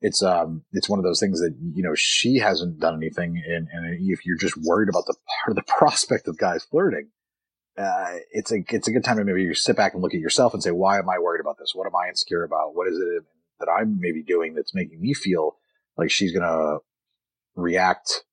it's um it's one of those things that you know she hasn't done anything, and and if you're just worried about the part of the prospect of guys flirting. Uh, it's a it's a good time to maybe sit back and look at yourself and say, why am I worried about this? What am I insecure about? What is it that I'm maybe doing that's making me feel like she's gonna react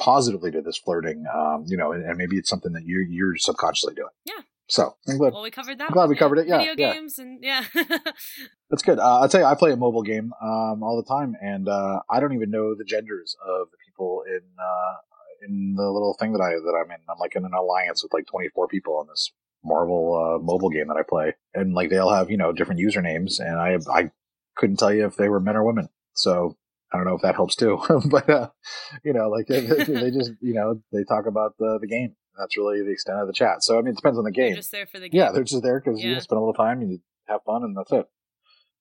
positively to this flirting, um, you know, and, and maybe it's something that you you're subconsciously doing. Yeah. So I'm glad Well, we covered that. I'm glad we covered it. Yeah, video yeah. games and yeah. that's good. Uh, I'll tell you, I play a mobile game um, all the time, and uh, I don't even know the genders of the people in uh, in the little thing that I that I'm in. I'm like in an alliance with like 24 people on this Marvel uh, mobile game that I play, and like they all have you know different usernames, and I I couldn't tell you if they were men or women. So I don't know if that helps too, but uh, you know, like they, they just you know they talk about the the game. That's really the extent of the chat. So I mean, it depends on the game. They're just there for the game. Yeah, they're just there because you Yeah. just spend a little time, and you have fun, and that's it.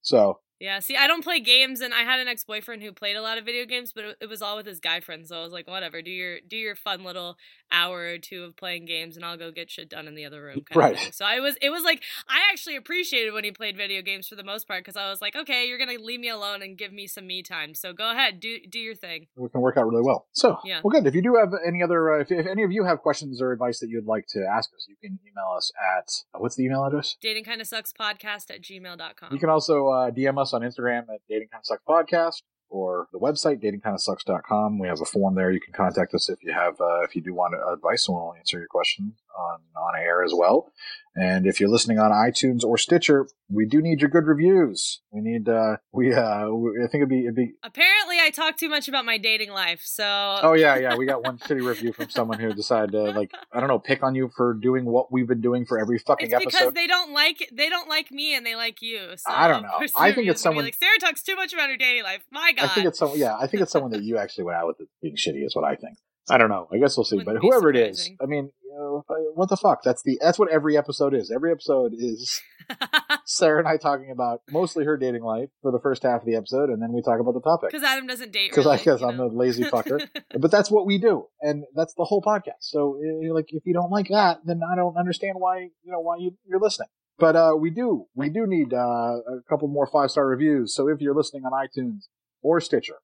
So Yeah, see, I don't play games, and I had an ex boyfriend who played a lot of video games, but it, it was all with his guy friends. So I was like, whatever, do your do your fun little hour or two of playing games, and I'll go get shit done in the other room. Kind Right. Of. So I was, it was like I actually appreciated when he played video games for the most part because I was like, okay, you're gonna leave me alone and give me some me time. So go ahead, do do your thing. it can work out really well. So, Yeah. well, good. If you do have any other, uh, if, if any of you have questions or advice that you'd like to ask us, you can email us at what's the email address? Dating kind of sucks podcast at gmail.com. You can also uh, DM us on Instagram at Dating Kind of Sucks Podcast or the website datingkindofsucks.com. We have a form there. You can contact us if you have uh, if you do want advice, and we'll answer your questions on on air as well. And if you're listening on iTunes or Stitcher, we do need your good reviews. We need uh we uh we- I think it'd be it'd be Apparently, I talk too much about my dating life, so Oh yeah, yeah. We got one shitty review from someone who decided to like I don't know, pick on you for doing what we've been doing for every fucking episode. It's because they don't like they don't like me and they like you. So I don't know. I think it's review's gonna be someone- like Sarah talks too much about her dating life. My God, I think it's someone. Yeah, I think it's someone that you actually went out with it being shitty. Is what I think. I don't know. I guess we'll see. Wouldn't but whoever it is. I mean, know, what the fuck? That's the that's what every episode is. Every episode is Sarah and I talking about mostly her dating life for the first half of the episode, and then we talk about the topic. because Adam doesn't date. Because really, I guess I'm know? a lazy fucker. but that's what we do, and that's the whole podcast. So, like, if you don't like that, then I don't understand why you know why you, you're listening. But uh, we do we do need uh, a couple more five star reviews. So if you're listening on iTunes or Stitcher,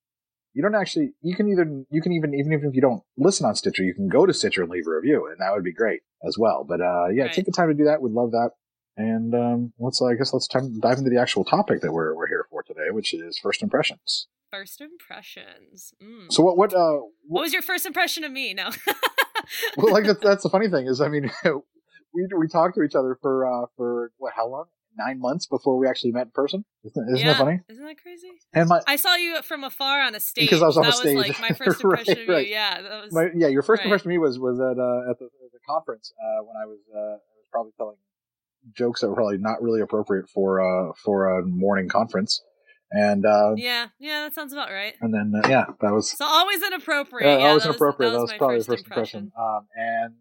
you don't actually you can either you can even even if you don't listen on Stitcher, you can go to Stitcher and leave a review, and that would be great as well. But uh, yeah, Right. take the time to do that. We'd love that. And um, let's I guess let's time, dive into the actual topic that we're we're here for today, which is first impressions. First impressions. Mm. So what what uh what was your first impression of me? No. well, like that's, that's the funny thing is, I mean, we we talked to each other for uh for what how long? Nine months before we actually met in person. Isn't, isn't yeah. that funny? Isn't that crazy? And my I saw you from afar on a stage. Because I was on a that stage. was like my first Right, impression of right. Yeah, that was. my yeah, your first Right. impression of me was was at uh, at the, the conference uh, when I was uh, I was probably telling jokes that were probably not really appropriate for uh for a morning conference, and uh, yeah, yeah, that sounds about right. and then uh, yeah, that was So always inappropriate. Yeah, yeah, always that was, inappropriate. That That was, was, my probably first, the first impression. Um, and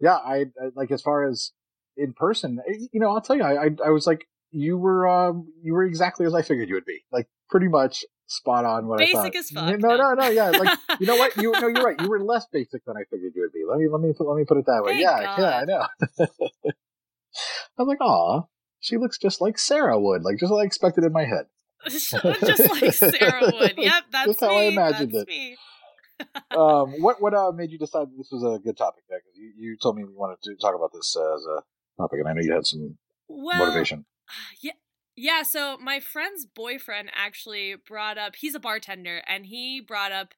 yeah, I, I like as far as in person, eh, you know, I'll tell you, I, I, I was like, you were, um, you were exactly as I figured you would be, like pretty much spot on what I Basic thought. as fuck, No, no. no, no, yeah, like you know what, you no, you're right. You were less basic than I figured you would be. Let me, let me, put, let me put it that way. Thank yeah, yeah, I know. I'm like, aw, she looks just like Sarah would, like just what I expected in my head. just like Sarah would. Yep, that's Just how me. I imagined that's it. me. um, what what uh, made you decide that this was a good topic? Because you, you told me you wanted to talk about this uh, as a topic, and I know you had some Well, motivation. Yeah. Yeah, so my friend's boyfriend actually brought up he's a bartender and he brought up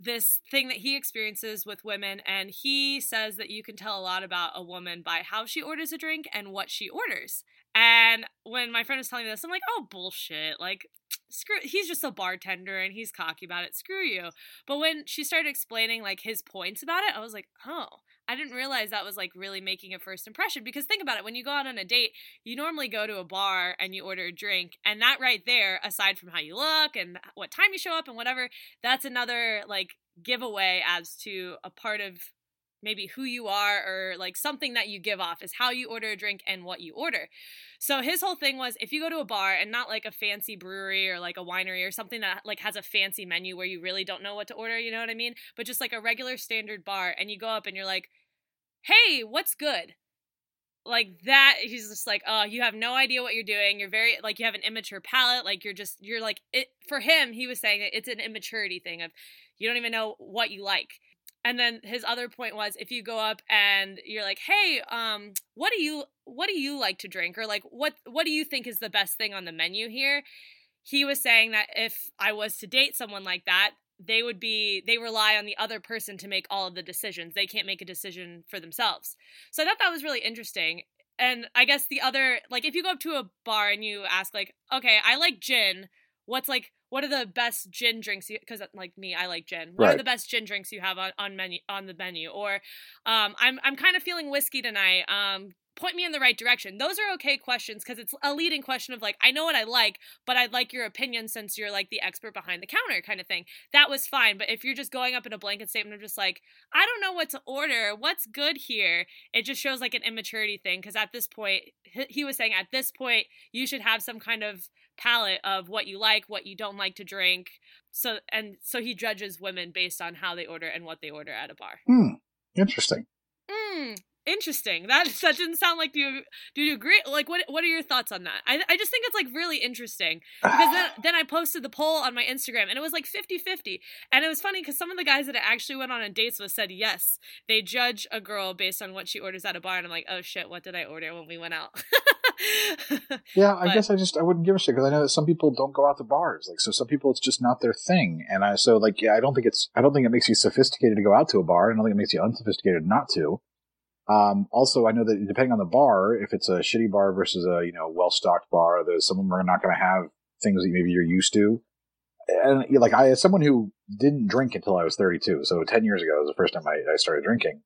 this thing that he experiences with women and he says that you can tell a lot about a woman by how she orders a drink and what she orders. And when my friend was telling me this, I'm like, "Oh bullshit. Like screw he's just a bartender and he's cocky about it. Screw you." But when she started explaining like his points about it, I was like, "Oh, I didn't realize that was like really making a first impression because think about it when you go out on a date you normally go to a bar and you order a drink and that right there aside from how you look and what time you show up and whatever that's another like giveaway as to a part of maybe who you are or like something that you give off is how you order a drink and what you order. So his whole thing was if you go to a bar and not like a fancy brewery or like a winery or something that like has a fancy menu where you really don't know what to order you know what i mean? But just like a regular standard bar and you go up and you're like hey what's good? Like that he's just like oh you have no idea what you're doing. You're very like you have an immature palate. Like you're just you're like it for him he was saying that it's an immaturity thing of you don't even know what you like and then his other point was if you go up and you're like hey um what do you what do you like to drink? or like what what do you think is the best thing on the menu here? He was saying that if i was to date someone like that they would be they rely on the other person to make all of the decisions. They can't make a decision for themselves. So i thought that was really interesting. And i guess the other like if you go up to a bar and you ask like okay i like gin. What's like what are the best gin drinks because like me i like gin. What Right. are the best gin drinks you have on, on menu on the menu? Or um i'm i'm kind of feeling whiskey tonight um point me in the right direction. Those are okay questions because it's a leading question of like i know what i like but i'd like your opinion since you're like the expert behind the counter kind of thing. That was fine but if you're just going up in a blanket statement of just like i don't know what to order. What's good here? it just shows like an immaturity thing because at this point he was saying at this point you should have some kind of palette of what you like what you don't like to drink so and so he judges women based on how they order and what they order at a bar Hmm. Interesting. Hmm. Interesting. That that didn't sound like you do you agree? Like what what are your thoughts on that? I I just think it's like really interesting because then then I posted the poll on my Instagram and it was like 50-50. And it was funny because some of the guys that I actually went on a dates with said yes, they judge a girl based on what she orders at a bar and I'm like, "Oh shit, what did I order when we went out?" Yeah, I But- guess I just I wouldn't give a shit because I know that some people don't go out to bars. Like, so some people it's just not their thing, and I so like yeah, I don't think it's I don't think it makes you sophisticated to go out to a bar. I don't think it makes you unsophisticated not to. Um, also, I know that depending on the bar, if it's a shitty bar versus a you know well stocked bar, there's some of them are not going to have things that maybe you're used to. And like I, as someone who didn't drink until I was 32, so 10 years ago was the first time I, I started drinking.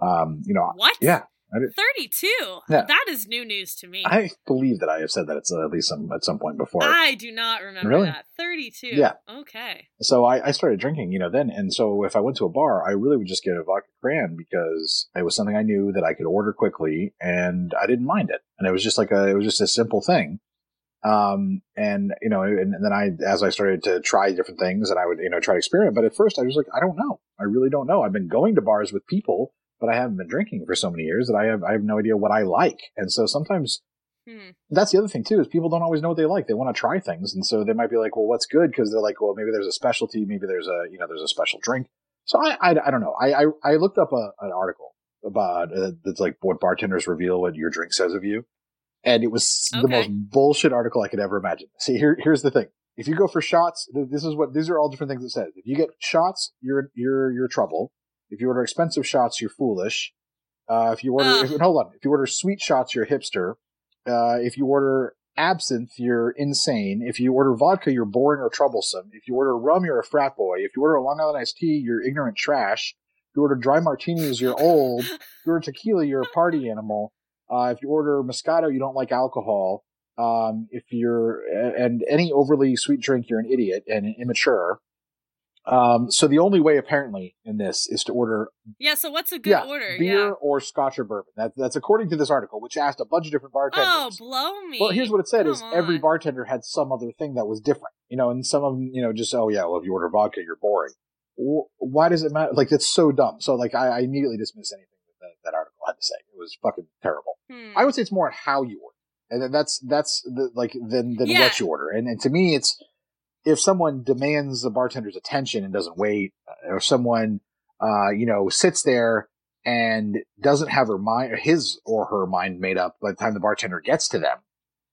Um, you know, What? Yeah, 32. Yeah. That is new news to me. I believe that I have said that it's at least some at some point before. I do not remember Really? that. 32. Yeah. Okay. So I, I started drinking, you know, then. And so if I went to a bar, I really would just get a vodka cran because it was something I knew that I could order quickly and I didn't mind it. And it was just like a, it was just a simple thing. Um, and, you know, and, and then I, as I started to try different things and I would, you know, try to experiment. But at first I was like, I don't know. I really don't know. I've been going to bars with people, but I haven't been drinking for so many years that I have, I have no idea what I like. And so sometimes Hmm. that's the other thing too is people don't always know what they like. They want to try things, and so they might be like, "Well, what's good?" Because they're like, "Well, maybe there's a specialty, maybe there's a you know there's a special drink." So I I, I don't know. I, I I looked up a, an article about uh, that's like what bartenders reveal what your drink says of you, and it was the most bullshit article I could ever imagine. See, here here's the thing: if you go for shots, this is what these are all different things it says. If you get shots, you're you're you're trouble. If you order expensive shots, you're foolish. Uh, if you order, Ugh. if, hold on, if you order sweet shots, you're a hipster. Uh, if you order absinthe, you're insane. If you order vodka, you're boring or troublesome. If you order rum, you're a frat boy. If you order a Long Island iced tea, you're ignorant trash. If you order dry martinis, you're old. If you order tequila, you're a party animal. Uh, if you order Moscato, you don't like alcohol. Um, if you're, and any overly sweet drink, you're an idiot and immature. Um, so the only way apparently in this is to order Yeah, so what's a good yeah, order? beer yeah. or scotch or bourbon. That, that's according to this article, which asked a bunch of different bartenders. Oh, blow me. Well, here's what it said: is Come every bartender had some other thing that was different, you know, and some of them, you know, just oh yeah, well if you order vodka, you're boring. Why does it matter? Like that's so dumb. So like I, I immediately dismiss anything that, that that article had to say. It was fucking terrible. Hmm. I would say it's more on how you order, and then that's that's the like than than Yeah. what you order. And and to me, it's if someone demands the bartender's attention and doesn't wait, uh, or someone uh you know sits there and doesn't have her mind his or her mind made up by the time the bartender gets to them.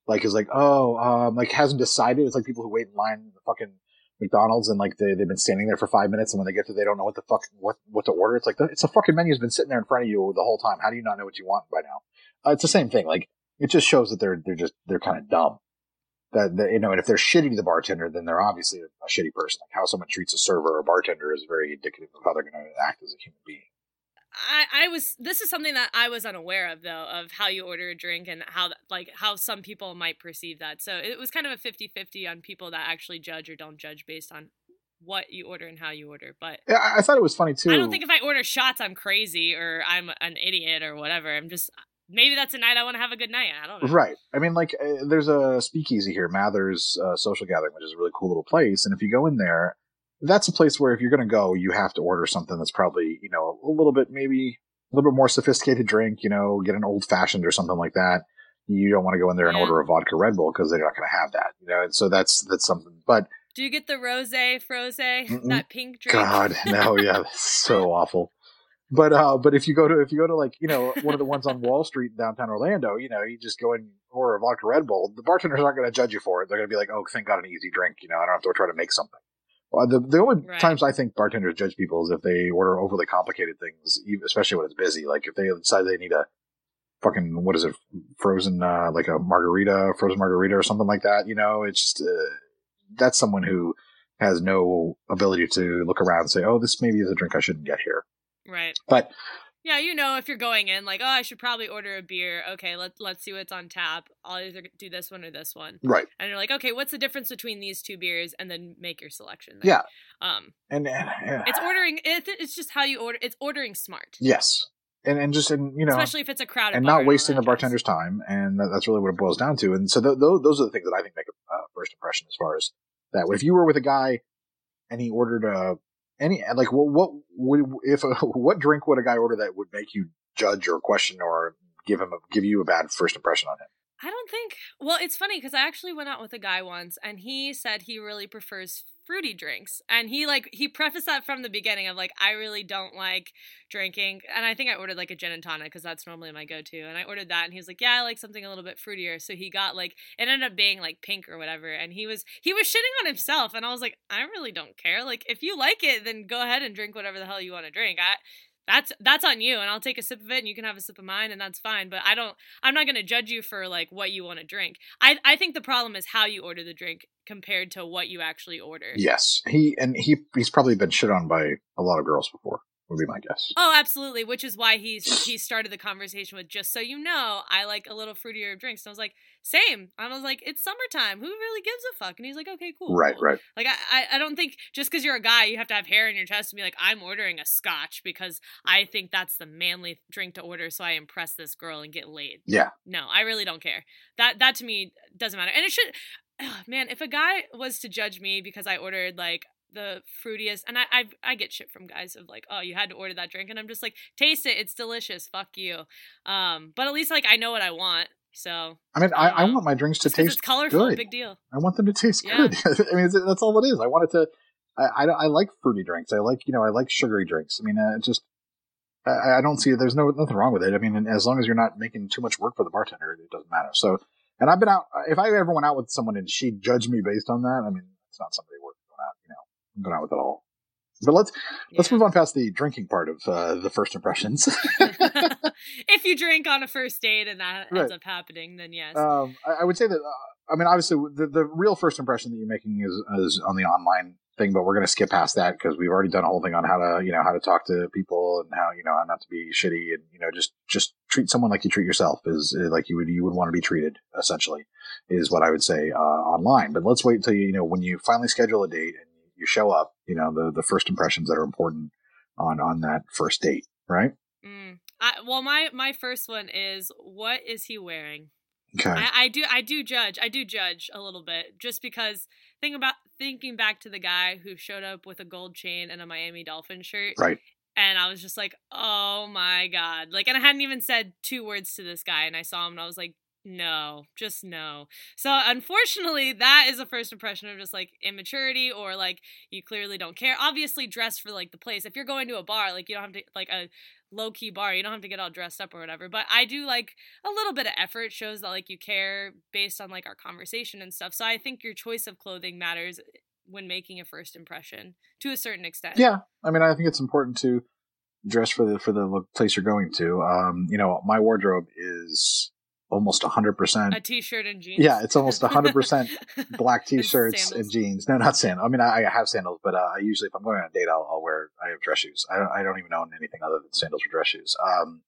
Like is like oh um like hasn't decided. It's like people who wait in line at the fucking McDonald's and like they, they've been standing there for five minutes and when they get to they don't know what the fuck what what to order. It's like the, it's a fucking menu's been sitting there in front of you the whole time. How do you not know what you want by now? Uh, it's the same thing. Like it just shows that they're they're just they're kind of dumb that, that you know and if they're shitty to the bartender then they're obviously a, a shitty person like how someone treats a server or a bartender is very indicative of how they're going to act as a human being I, I was this is something that I was unaware of though of how you order a drink and how like how some people might perceive that. So it was kind of a 50-50 on people that actually judge or don't judge based on what you order and how you order. But yeah I, I thought it was funny too I don't think if I order shots I'm crazy or I'm an idiot or whatever. I'm just maybe that's a night I want to have a good night. I don't know. Right. I mean, like, uh, there's a speakeasy here, Mather's uh, Social Gathering, which is a really cool little place. And if you go in there, that's a place where if you're going to go, you have to order something that's probably, you know, a little bit, maybe a little bit more sophisticated drink, you know, get an old fashioned or something like that. You don't want to go in there and Yeah. order a vodka Red Bull because they're not going to have that, you know, and so that's, that's something. But Do you get the rose, froze, that pink drink? God, no, yeah, that's so awful. But uh, but if you go to if you go to like you know one of the ones on Wall Street in downtown Orlando, you know you just go and order a vodka Red Bull. The bartenders aren't going to judge you for it. They're going to be like, oh, thank God, an easy drink. You know, I don't have to try to make something. Well, the the only Right. times I think bartenders judge people is if they order overly complicated things, especially when it's busy. Like if they decide they need a fucking what is it, frozen uh, like a margarita, frozen margarita or something like that. You know, it's just uh, that's someone who has no ability to look around and say, "Oh, this maybe is a drink I shouldn't get here." Right. But Yeah, you know, if you're going in like, oh, I should probably order a beer. Okay, let let's see what's on tap. I'll either do this one or this one. right, And you're like, okay, what's the difference between these two beers? And then make your selection. There. yeah, Um, and, and it's ordering. It, it's just how you order. It's ordering smart, yes, and and just and you know, especially if it's a crowded and not wasting the bartender's time, and that, that's really what it boils down to. And so th- th- those are the things that I think make a uh, first impression as far as that. If you were with a guy and he ordered a any like what what would if what drink would a guy order that would make you judge or question or give him a, give you a bad first impression on him? I don't think. Well, it's funny because I actually went out with a guy once, and he said he really prefers fruity drinks, and he like he prefaced that from the beginning of like I really don't like drinking, and I think I ordered like a gin and tonic because that's normally my go-to, and I ordered that, and he was like, yeah, I like something a little bit fruitier, so he got like it ended up being like pink or whatever, and he was he was shitting on himself, and I was like, I really don't care, like if you like it, then go ahead and drink whatever the hell you want to drink. I that's that's on you and i'll take a sip of it and you can have a sip of mine and that's fine but i don't i'm not going to judge you for like what you want to drink. I i think the problem is how you order the drink compared to what you actually order Yes, he and he he's probably been shit on by a lot of girls before. Would be my guess. oh absolutely which is why he's he started the conversation with just so you know i like a little fruitier drinks and i was like same i was like it's summertime who really gives a fuck and he's like okay cool Right, cool. right. Like I, I, don't think just because you're a guy, you have to have hair in your chest and be like, I'm ordering a scotch because I think that's the manly drink to order, so I impress this girl and get laid. Yeah, No, I really don't care. That that to me doesn't matter. And it should, ugh, man. If a guy was to judge me because I ordered like the fruitiest, and I, I I get shit from guys of like, oh, you had to order that drink, and I'm just like, taste it, it's delicious, fuck you. Um, but at least like I know what I want. So I mean, I, I Um, want my drinks to taste it's colorful, good. big deal. I want them to taste Yeah. good. I mean, that's all it is. I want it to. I, I, I like fruity drinks. I like you know I like sugary drinks. I mean, uh, it just I, I don't see there's no nothing wrong with it. I mean, as long as you're not making too much work for the bartender, it doesn't matter. So, and I've been out. If I ever went out with someone and she judged me based on that, I mean, it's not somebody worth going out. You know, going out with at all. But let's let's move on past the drinking part of uh, the first impressions. if you drink on a first date and that Right. ends up happening, then yes. um, I, I would say that. Uh, I mean, obviously, the, the real first impression that you're making is, is on the online thing, but we're going to skip past that because we've already done a whole thing on how to, you know, how to talk to people and how, you know, how not to be shitty and, you know, just, just treat someone like you treat yourself is uh, like you would, you would want to be treated essentially is what I would say, uh, online. But let's wait until you, you know, when you finally schedule a date and you show up, you know, the, the first impressions that are important on, on that first date, right? Mm. I, well, my my first one is what is he wearing? Okay. I, I do I do judge I do judge a little bit just because think about thinking back to the guy who showed up with a gold chain and a Miami Dolphin shirt, right. and I was just like, oh my god, like, and I hadn't even said two words to this guy, and I saw him and I was like. No, just no. So unfortunately, that is a first impression of just like immaturity or like you clearly don't care. Obviously, dress for like the place. If you're going to a bar, like you don't have to like a low key bar, you don't have to get all dressed up or whatever. But I do like a little bit of effort shows that like you care based on like our conversation and stuff. So I think your choice of clothing matters when making a first impression to a certain extent. Yeah, I mean, I think it's important to dress for the for the place you're going to. Um, you know, my wardrobe is almost hundred percent. A t-shirt and jeans. Yeah, it's almost hundred percent black t-shirts and, sandals. jeans. No, not sandals. I mean, I, I have sandals, but uh, I usually, if I'm going on a date, I'll, I'll wear. I have dress shoes. I don't, I don't even own anything other than sandals or dress shoes. Um,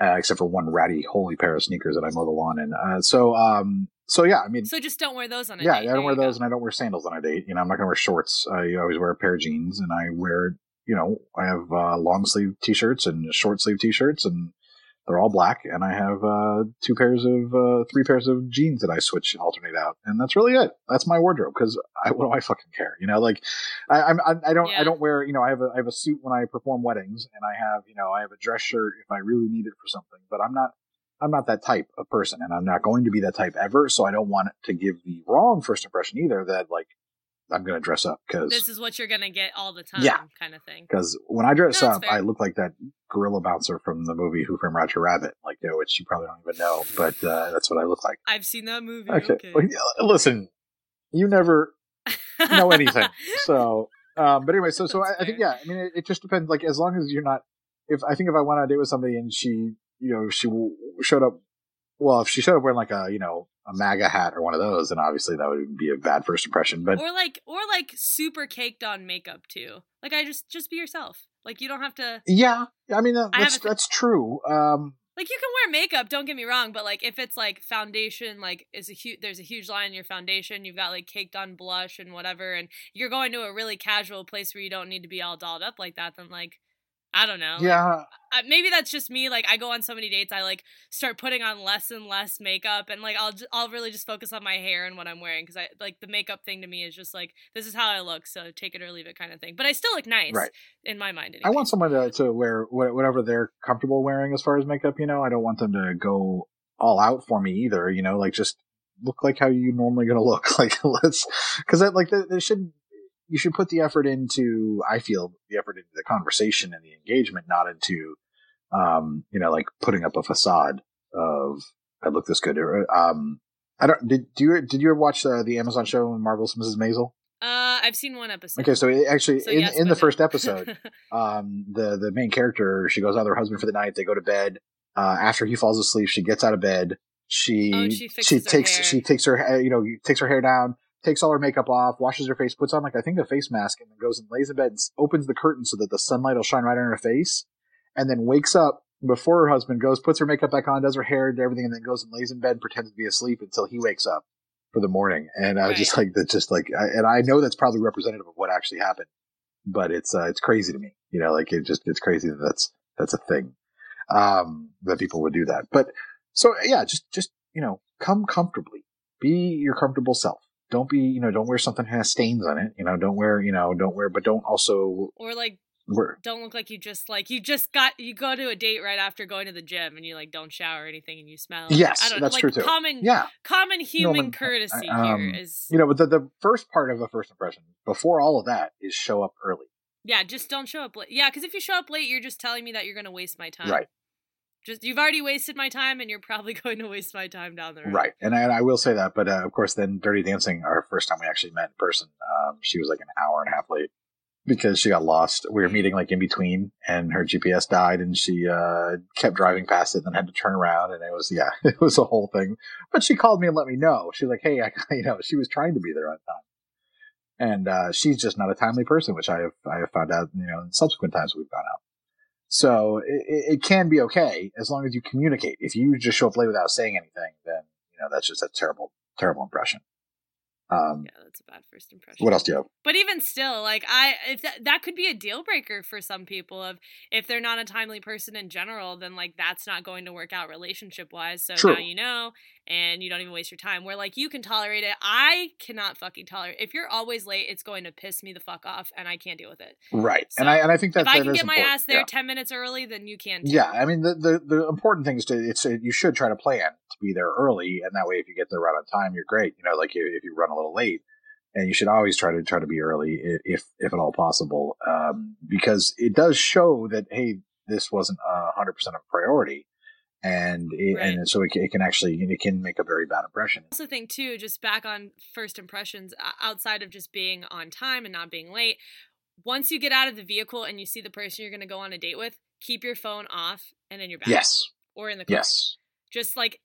uh, except for one ratty, holy pair of sneakers that I mow the lawn in. Uh, so, um, so yeah, I mean, So just don't wear those on a yeah, date. Yeah i don't wear you go. those, and I don't wear sandals on a date. You know, I'm not going to wear shorts. I always wear a pair of jeans, and I wear, you know, I have uh, long sleeve t-shirts and short sleeve t-shirts, and they're all black. And I have uh, two pairs of, uh, three pairs of jeans that I switch and alternate out, and that's really it. That's my wardrobe because I, what do I fucking care? You know, like I, I'm, I, I don't, Yeah. I don't wear, you know, I have a, I have a suit when I perform weddings, and I have, you know, I have a dress shirt if I really need it for something, but I'm not. I'm not that type of person, and I'm not going to be that type ever. So I don't want to give the wrong first impression either. That like I'm going to dress up because This is what you're gonna get all the time, Yeah. kind of thing. because when I dress No, up, fair. I look like that gorilla bouncer from the movie Who Framed Roger Rabbit, like you know, which you probably don't even know, but uh, that's what I look like. I've seen that movie. Okay, Okay. Well, yeah, listen, you never know anything. So, um, but anyway, so so I, I think yeah, I mean, it, it just depends. Like as long as you're not, if I think if I went on a date with somebody and she, you know, she w- showed up, well, if she showed up wearing like a you know a MAGA hat or one of those, and obviously that would be a bad first impression. But or like or like super caked on makeup too. Like I just just be yourself. Like you don't have to. Yeah, I mean that, I that's true. Um, Like you can wear makeup, don't get me wrong, but like if it's like foundation, like is a huge there's a huge line in your foundation, you've got like caked on blush and whatever, and you're going to a really casual place where you don't need to be all dolled up like that, then like I don't know. yeah, uh, maybe that's just me. Like I go on so many dates, I like start putting on less and less makeup, and like I'll j- I'll really just focus on my hair and what I'm wearing because I like the makeup thing to me is just like this is how I look, so take it or leave it kind of thing. But I still look nice, Right. In my mind, I want someone to, to wear whatever they're comfortable wearing as far as makeup. You know, I don't want them to go all out for me either. You know, like just look like how you normally going to look. Like let's because like there, there should you should put the effort into. I feel the effort into the conversation and the engagement, not into um you know like putting up a facade of I look this good. Um, I don't did do you did you ever watch uh, the Amazon show Marvelous Mrs. Maisel? Uh, I've seen one episode. Okay, so actually So in, yes, in the no. first episode, um, the the main character she goes out with her husband for the night. They go to bed. Uh, after he falls asleep, she gets out of bed. She Oh, she her takes hair. she takes her you know takes her hair down, takes all her makeup off, washes her face, puts on like I think a face mask, and then goes and lays in bed and opens the curtain so that the sunlight will shine right on her face, and then wakes up before her husband goes, puts her makeup back on, does her hair and everything, and then goes and lays in bed and pretends to be asleep until he wakes up for the morning. And I was just like that's just like, I, and I know that's probably representative of what actually happened but it's uh, it's crazy to me. You know, like it just it's crazy that that's that's a thing um, that people would do that. But so yeah, just just you know, come comfortably, be your comfortable self. Don't be you know, don't wear something that has stains on it. You know, don't wear you know, don't wear, but don't also or like wear. don't look like you just like you just got you go to a date right after going to the gym and you like don't shower or anything and you smell. Yes, I don't that's like true too. common Yeah. common human Norman, courtesy um, here is You know, but the the first part of a first impression before all of that is show up early. yeah just don't show up late. Yeah, because if you show up late, you're just telling me that you're gonna waste my time. Right. Just you've already wasted my time and you're probably going to waste my time down the road. Right, and I, and I will say that, but uh, of course, then Dirty Dancing, our first time we actually met in person, um, she was like an hour and a half late because she got lost. We were meeting like in between, and her GPS died, and she uh, kept driving past it, and then had to turn around, and it was yeah, it was a whole thing. But she called me and let me know. She was like, "Hey, I, you know," she was trying to be there on time, and uh, she's just not a timely person, which I have I have found out, you know, in subsequent times we've gone out. So it, it can be okay as long as you communicate. If you just show up late without saying anything, then you know that's just a terrible, terrible impression. Um, Yeah, that's a bad first impression. what else do you have? But even still, like I, if that that could be a deal breaker for some people. Of if they're not a timely person in general, then like that's not going to work out relationship wise. So True. now you know, and you don't even waste your time. Where like you can tolerate it, I cannot fucking tolerate. If you're always late, it's going to piss me the fuck off, and I can't deal with it. Right, and I and I think that if I that can get my important. ass there Yeah. ten minutes early, then you can. Too. Yeah, I mean the, the the important thing is to it's you should try to plan to be there early, and that way if you get there right on time, you're great. You know, like if if you run a little late, and you should always try to try to be early if if at all possible, um, because it does show that hey, this wasn't a hundred percent of a priority, and it, and so it, can- it can actually it can make a very bad impression. I also think too, just back on first impressions, outside of just being on time and not being late, once you get out of the vehicle and you see the person you're going to go on a date with, keep your phone off and in your bag. Yes. Or in the car. Yes. Just like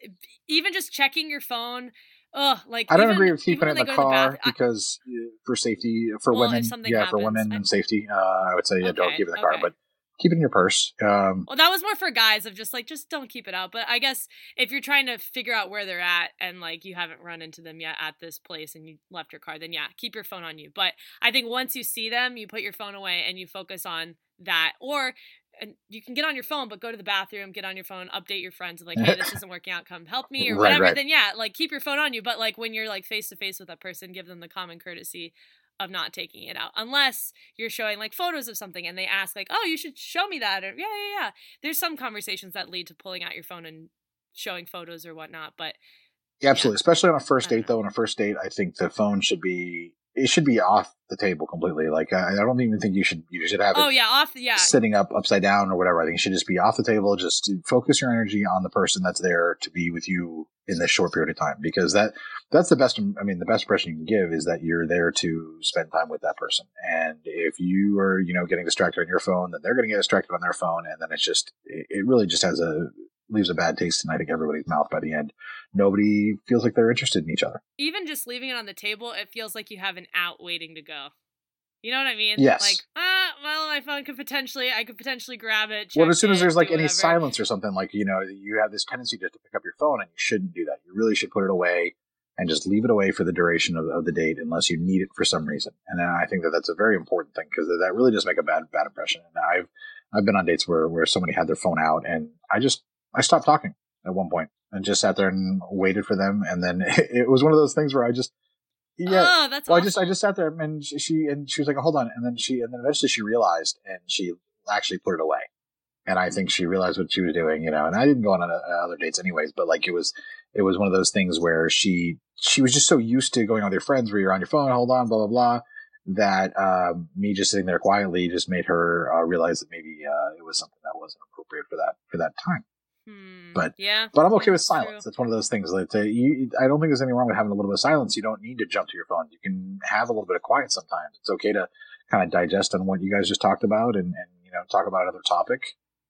even just checking your phone. Ugh, like I don't even- agree with keeping it in the car bath- because uh, for safety for Well, women, yeah, for women I- and safety, uh, I would say yeah, don't keep it in the car, okay. but keep it in your purse. Um, Well, that was more for guys of just like just don't keep it out. But I guess if you're trying to figure out where they're at and like you haven't run into them yet at this place and you left your car, then yeah, keep your phone on you. But I think once you see them, you put your phone away and you focus on that. Or and you can get on your phone, but go to the bathroom, get on your phone, update your friends, like, hey, this isn't working out, come help me or Right, whatever. right. Then yeah, like keep your phone on you. But like when you're like face to face with that person, give them the common courtesy of not taking it out unless you're showing like photos of something and they ask like oh you should show me that or yeah yeah yeah there's some conversations that lead to pulling out your phone and showing photos or whatnot but Yeah, absolutely. Especially on a first date, though. On a first date, I think the phone should be it should be off the table completely. Like I, I don't even think you should you should have oh, it oh yeah off yeah sitting up upside down or whatever. I think it should just be off the table. Just to focus your energy on the person that's there to be with you in this short period of time because that that's the best. I mean, the best impression you can give is that you're there to spend time with that person. And if you are you know getting distracted on your phone, then they're going to get distracted on their phone, and then it's just it, it really just has a leaves a bad taste in I think everybody's mouth by the end. Nobody feels like they're interested in each other. Even just leaving it on the table, it feels like you have an out waiting to go. You know what I mean? Yes. Like, ah, well, my phone could potentially, I could potentially grab it. Well, as soon as there's like any whatever. silence or something, like you know, you have this tendency just to pick up your phone, and you shouldn't do that. You really should put it away and just leave it away for the duration of, of the date, unless you need it for some reason. And I think that that's a very important thing because that really does make a bad bad impression. And I've I've been on dates where where somebody had their phone out, and I just I stopped talking at one point and just sat there and waited for them, and then it was one of those things where I just yeah. Oh, that's well, I just I just sat there and she, she and she was like, "Hold on," and then she and then eventually she realized and she actually put it away. And I think she realized what she was doing, you know. And I didn't go on uh, other dates anyways, but like it was it was one of those things where she she was just so used to going on with your friends where you're on your phone, hold on, blah blah blah, that um, me just sitting there quietly just made her uh, realize that maybe uh, it was something that wasn't appropriate for that for that time. Hmm, But yeah, but I'm okay with silence. true. It's one of those things. Like, uh, you, I don't think there's anything wrong with having a little bit of silence. You don't need to jump to your phone. You can have a little bit of quiet sometimes. It's okay to kind of digest on what you guys just talked about and, and you know talk about another topic.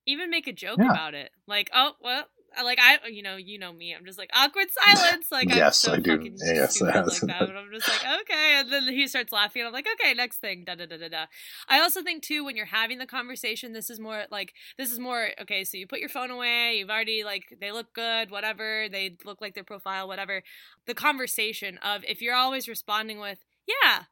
Even make a joke Yeah. about it. Like, oh, well, like I, you know, you know me. I'm just like awkward silence. Like, Yes, I'm so I do. Yes, stupid like yes. that. But I'm just like, okay. And then he starts laughing. And I'm like, okay, next thing. Da da da da da. I also think too when you're having the conversation, this is more like this is more okay. So you put your phone away. You've already like they look good, whatever. They look like their profile, whatever. The conversation of if you're always responding with yeah.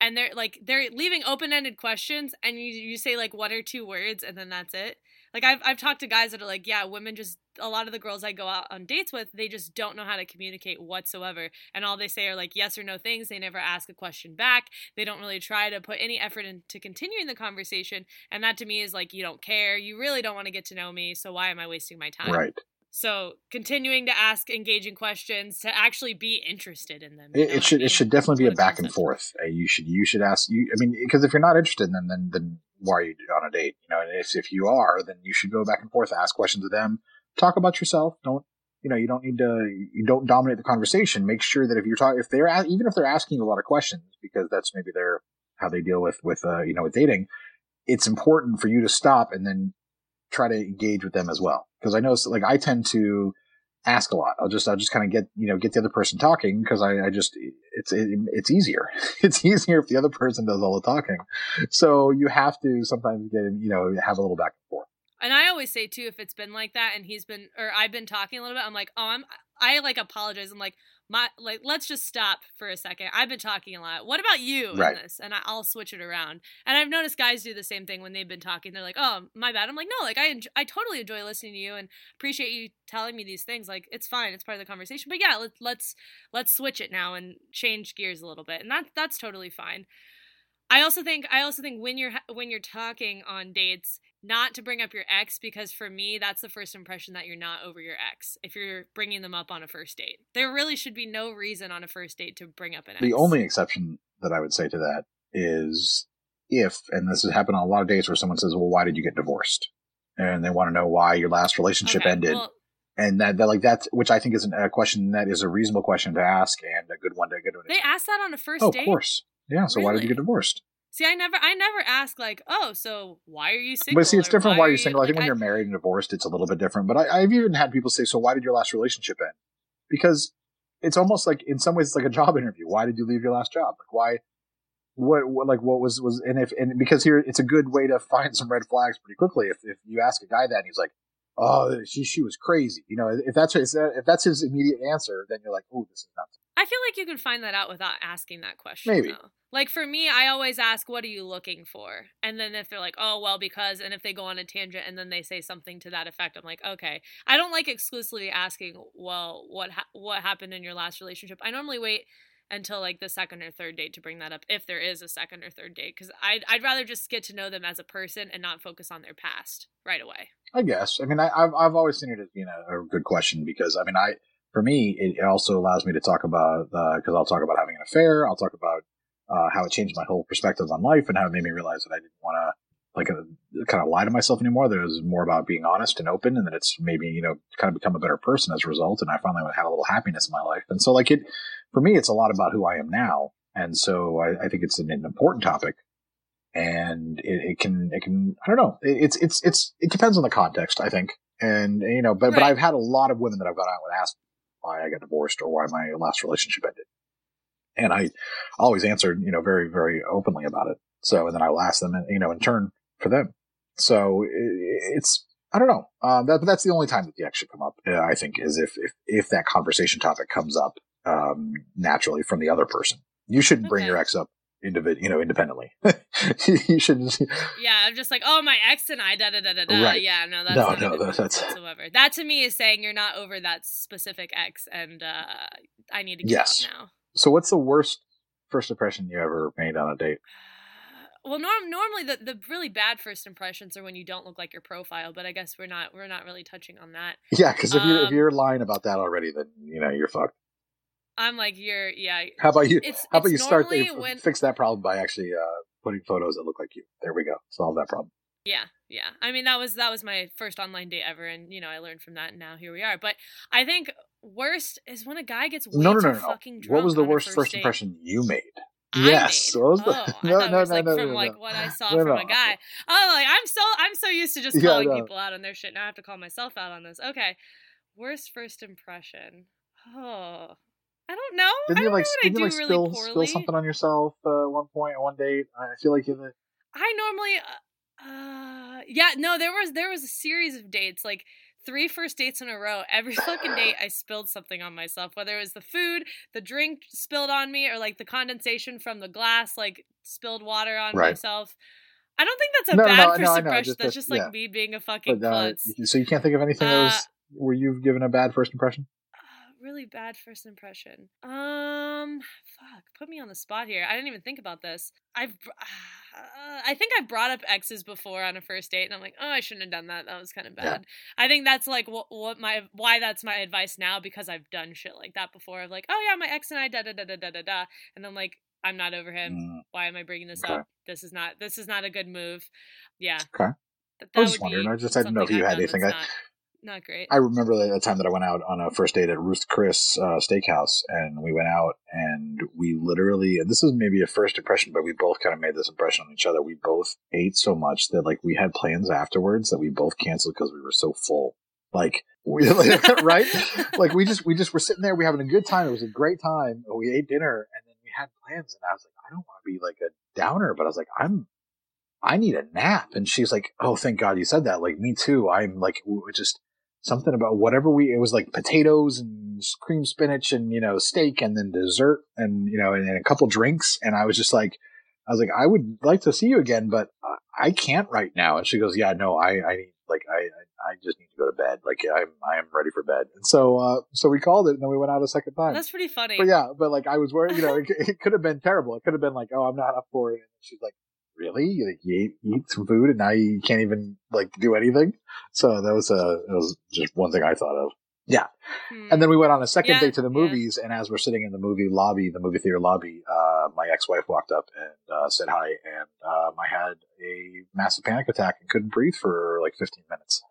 And they're like they're leaving open-ended questions, and you you say like one or two words, and then that's it. Like I've I've talked to guys that are like, yeah, women just a lot of the girls I go out on dates with, they just don't know how to communicate whatsoever. And all they say are like yes or no things. They never ask a question back. They don't really try to put any effort into continuing the conversation. And that to me is like you don't care. You really don't want to get to know me, so why am I wasting my time? Right. So continuing to ask engaging questions to actually be interested in them. know It, what I should mean? it should definitely be a it back and comes down to. forth. Uh, you should you should ask you. I mean, because if you're not interested, then then then why are you on a date? You know, and if if you are, then you should go back and forth, ask questions of them, talk about yourself. Don't you know? You don't need to. You don't dominate the conversation. Make sure that if you're talking, if they're even if they're asking a lot of questions, because that's maybe their how they deal with with uh, you know with dating. It's important for you to stop and then try to engage with them as well. Because I know, like, I tend to ask a lot. I'll just, I'll just kind of get, you know, get the other person talking because I, I just, it's, it, it's easier. it's easier if the other person does all the talking. So you have to sometimes get, you know, have a little back and forth. And I always say too, if it's been like that and he's been or I've been talking a little bit, I'm like, oh, I'm I like apologize. I'm like, my like, let's just stop for a second. I've been talking a lot. What about you Right. in this? And I, I'll switch it around. And I've noticed guys do the same thing when they've been talking. They're like, oh, my bad. I'm like, no, like I enjoy, I totally enjoy listening to you and appreciate you telling me these things. Like it's fine, it's part of the conversation. But yeah, let, let's let's switch it now and change gears a little bit. And that that's totally fine. I also think I also think when you're when you're talking on dates, not to bring up your ex because for me that's the first impression that you're not over your ex. If you're bringing them up on a first date, there really should be no reason on a first date to bring up an ex. The only exception that I would say to that is if, and this has happened on a lot of dates where someone says, well, why did you get divorced? And they want to know why your last relationship Okay, ended. well, and that, that like that's which I think is an, a question that is a reasonable question to ask and a good one to get to. they asked that on a first oh, date. of course, yeah. So why did you get divorced? See, I never I never ask like, oh, so why are you single? But see, it's different. Why are are you single? I think like, when you're married and divorced, it's a little bit different. But I, I've even had people say, "So why did your last relationship end?" Because it's almost like, in some ways, it's like a job interview. Why did you leave your last job? Like why? What, what like what was was and if and because here it's a good way to find some red flags pretty quickly. If if you ask a guy that and he's like, "Oh, she she was crazy," you know, if that's if that's his immediate answer, then you're like, "Oh, this is not." I feel like you can find that out without asking that question. Maybe. Though. Like for me, I always ask, "What are you looking for?" And then if they're like, "Oh, well, because," and if they go on a tangent and then they say something to that effect, I'm like, "Okay." I don't like exclusively asking, "Well, what ha- what happened in your last relationship?" I normally wait until like the second or third date to bring that up, if there is a second or third date, because I'd I'd rather just get to know them as a person and not focus on their past right away. I guess. I mean, I, I've I've always seen it as being a, a good question because I mean, I for me, it also allows me to talk about because I'll talk about having an affair. I'll talk about uh, how it changed my whole perspective on life and how it made me realize that I didn't want to like uh, kind of lie to myself anymore. That it was more about being honest and open, and that it's maybe you know kind of become a better person as a result. And I finally had a little happiness in my life. And so, like it for me, it's a lot about who I am now. And so, I, I think it's an, an important topic and it, it can it can I don't know. It, it's it's it's it depends on the context. I think And you know, but but I've had a lot of women that I've gone out with ask why I got divorced or why my last relationship ended, and I always answered you know very very openly about it. So and then I will ask them, you know, in turn for them. So it's I don't know. Um, that, but that's the only time that the X should come up. Uh, I think is if if if that conversation topic comes up um, naturally from the other person. You shouldn't bring Okay. your ex up individ, you know, independently. you should. Yeah, I'm just like, oh, my ex and I, da da da da da. Right. Yeah, no, that's No, not no, a that- that's- whatsoever. That to me is saying you're not over that specific ex, and uh, I need to get Yes. out now. So, what's the worst first impression you ever made on a date? Well, norm- normally the, the really bad first impressions are when you don't look like your profile, but I guess we're not we're not really touching on that. Yeah, because if you're if Um, you're lying about that already, then you know you're fucked. I'm like you're yeah. How about you? It's, how about you start there, when fix that problem by actually uh, putting photos that look like you? There we go. Solve that problem. Yeah, yeah. I mean, that was that was my first online date ever, and you know, I learned from that, and now here we are. But I think worst is when a guy gets No, no, no, no. fucking drunk. What was the worst first, date. impression you made? I yes. made. What was the- Oh, no, no, no, like no, from no, like no. what I saw No, from no. a guy. Oh, like I'm so I'm so used to just Yeah, calling no. people out on their shit. Now I have to call myself out on this. Okay, worst first impression. Oh, I don't know. Didn't you like didn't you like spill poorly. spill something on yourself uh, at one point one date? I feel like you. I normally, uh, uh, yeah, no, there was there was a series of dates, like three first dates in a row. Every fucking date, I spilled something on myself, whether it was the food, the drink spilled on me, or like the condensation from the glass, like spilled water on Right. myself. I don't think that's a No, bad no, first no, I know, impression. just that's just like yeah. me being a fucking But uh, klutz. so you can't think of anything that Uh, was where you've given a bad first impression? Really bad first impression. Um, fuck, put me on the spot here. I didn't even think about this. I've, uh, I think I brought up exes before on a first date, and I'm like, oh, I shouldn't have done that. That was kind of Yeah. bad. I think that's like what, what my why that's my advice now because I've done shit like that before. Of like, oh yeah, my ex and I da da da da da da da, and I'm like, I'm not over him. Mm, Why am I bringing this Okay. up? This is not this is not a good move. Yeah. Okay. Th- I was that wondering. I just didn't know if you I've had anything. I- Not, great. I remember the, time that I went out on a first date at Ruth Chris uh, Steakhouse, and we went out and we literally, and this is maybe a first impression, but we both kind of made this impression on each other. We both ate so much that like we had plans afterwards that we both canceled because we were so full. Like, we, like, right? Like we just we just were sitting there, we having a good time. It was a great time. We ate dinner, and then we had plans, and I was like, I don't want to be like a downer, but I was like, I'm. I need a nap. And she's like, Oh, thank God you said that. Like, me too. I'm like, just something about whatever we, it was like potatoes and cream spinach and, you know, steak and then dessert and, you know, and, and a couple drinks. And I was just like, I was like, I would like to see you again, but I- I can't right now. And she goes, Yeah, no, I, I need, like, I, I just need to go to bed. Like, I'm, I am ready for bed. And so, uh, so we called it and then we went out a second time. That's pretty funny. But yeah, but like I was worried, you know, it, it could have been terrible. It could have been like, oh, I'm not up for it. And she's like, really? Like you ate, eat some food and now you can't even like do anything. So that was uh, that was just one thing I thought of. Yeah. Hmm. And then we went on a second Yeah, date to the yeah. movies, and as we're sitting in the movie lobby, the movie theater lobby, uh, my ex-wife walked up and uh, said hi, and um, I had a massive panic attack and couldn't breathe for like 15 minutes.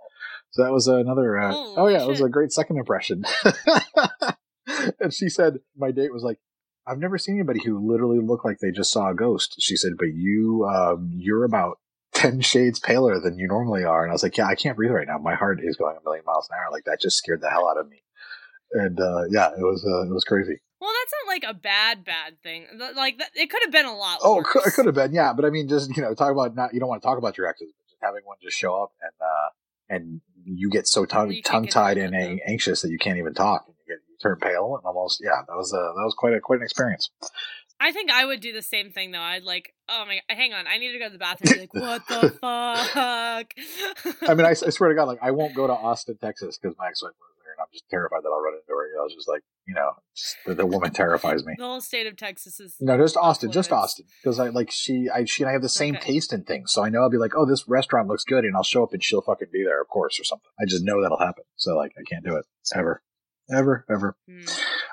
So that was another. Uh, Holy oh yeah, it was a great second impression. and she said my date was like, "I've never seen anybody who literally looked like they just saw a ghost." She said, "But you, um, you're about." 10 shades paler than you normally are. And I was like, yeah, I can't breathe right now. My heart is going a million miles an hour. Like that just scared the hell out of me and uh, yeah, it was uh, it was crazy. Well, that's not like a bad bad thing. Like it could have been a lot. Oh, it worse. could, it could have been, yeah. But I mean, just you know, talk about not you don't want to talk about your exes, but just having one just show up and uh, and you get so tongue Well, you can't tongue tied and of a- them. anxious that you can't even talk. And you get you turn pale and almost yeah, that was a that was quite a quite an experience. I think I would do the same thing though. I'd like, oh my, hang on, I need to go to the bathroom. Like, what the fuck? I mean, I, I swear to God, like I won't go to Austin, Texas, because my ex-wife was there, and I'm just terrified that I'll run into her. I was just like, you know, just, the, the woman terrifies me. the whole state of Texas is. No, just Austin, just. Austin, because I like she, I she and I have the same Okay. taste in things, so I know I'll be like, oh, this restaurant looks good, and I'll show up and she'll fucking be there, of course, or something. I just know that'll happen, so like I can't do it ever, ever, ever. Hmm.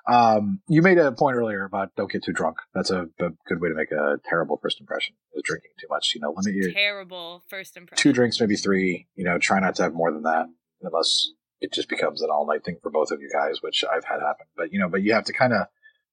Um, you made a point earlier about don't get too drunk. That's a, a good way to make a terrible first impression. Is drinking too much. You know, limit your Terrible first impression. two drinks, maybe three. You know, try not to have more than that, unless it just becomes an all night thing for both of you guys, which I've had happen. But you know, but you have to kind of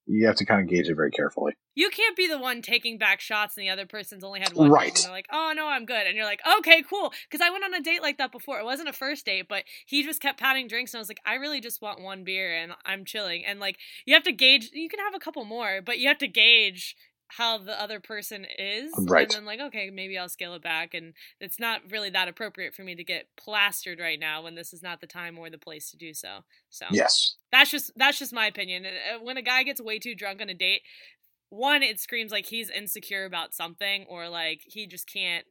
you have to kind of gauge it very carefully. You can't be the one taking back shots and the other person's only had one. Right. And they're like, oh no, I'm good. And you're like, okay, cool. Because I went on a date like that before. It wasn't a first date, but he just kept patting drinks. And I was like, I really just want one beer and I'm chilling. And like, you have to gauge, you can have a couple more, but you have to gauge how the other person is. Right. And then like, okay, maybe I'll scale it back. And it's not really that appropriate for me to get plastered right now when this is not the time or the place to do so. So Yes. that's just that's just my opinion. Uh, When a guy gets way too drunk on a date, one it screams like he's insecure about something or like he just can't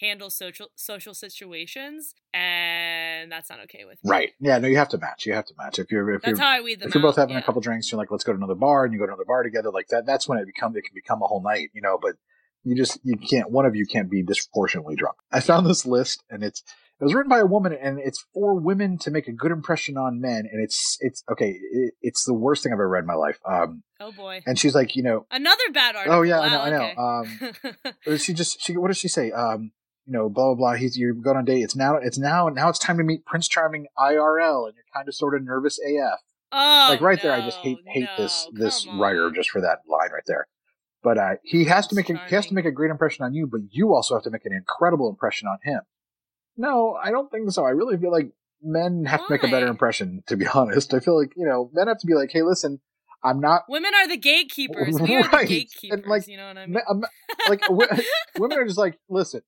handle social social situations, and that's not okay with me. Right. Yeah. No, you have to match. You have to match. If you're if That's you're how I weed them if you're both out, having yeah. a couple drinks, you're like, let's go to another bar, and you go to another bar together, like that. That's when it become it can become a whole night, you know. But you just you can't. One of you can't be disproportionately drunk. I found this list, and it's it was written by a woman, and it's for women to make a good impression on men, and it's it's okay. It, it's the worst thing I've ever read in my life. Um, Oh boy. and she's like, you know, Another bad article. oh yeah, I know, Wow, I know. Um, she just she what does she say? Um, you know, blah blah blah. He's you're going on a date. It's now it's now now it's time to meet Prince Charming IRL, and you're kind of sort of nervous AF. oh, like right there, I just hate hate this no, this writer on. just for that line right there. But uh, he has to make a, he has to make a great impression on you, but you also have to make an incredible impression on him. No, I don't think so. I really feel like men have to make a better impression. To be honest, I feel like you know men have to be like, hey, listen, I'm not Women are the gatekeepers. We are Right. the And, gatekeepers. like, you know what I mean? Like women are just like, listen,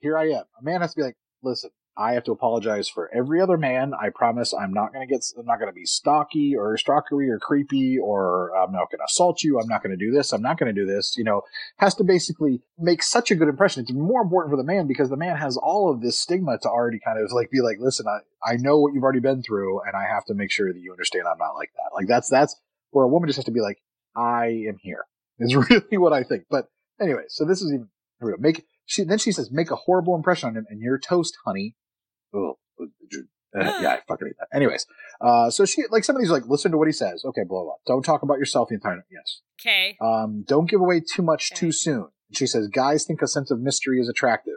here I am. A man has to be like, listen, I have to apologize for every other man. I promise I'm not going to get, I'm not going to be stalky or stalkery or creepy or I'm not going to assault you. I'm not going to do this. I'm not going to do this. You know, has to basically make such a good impression. It's more important for the man because the man has all of this stigma to already kind of like be like, listen, I, I know what you've already been through and I have to make sure that you understand I'm not like that. Like that's, that's where a woman just has to be like, I am here is really what I think. But anyway, so this is even here make she then she says make a horrible impression on him and you're toast, honey. Oh, uh, yeah, I fucking hate that. Anyways, uh, so she like some of these like listen to what he says. Okay, blah blah. Don't talk about yourself the entire yes. Okay. Um, don't give away too much Okay. too soon. And she says guys think a sense of mystery is attractive.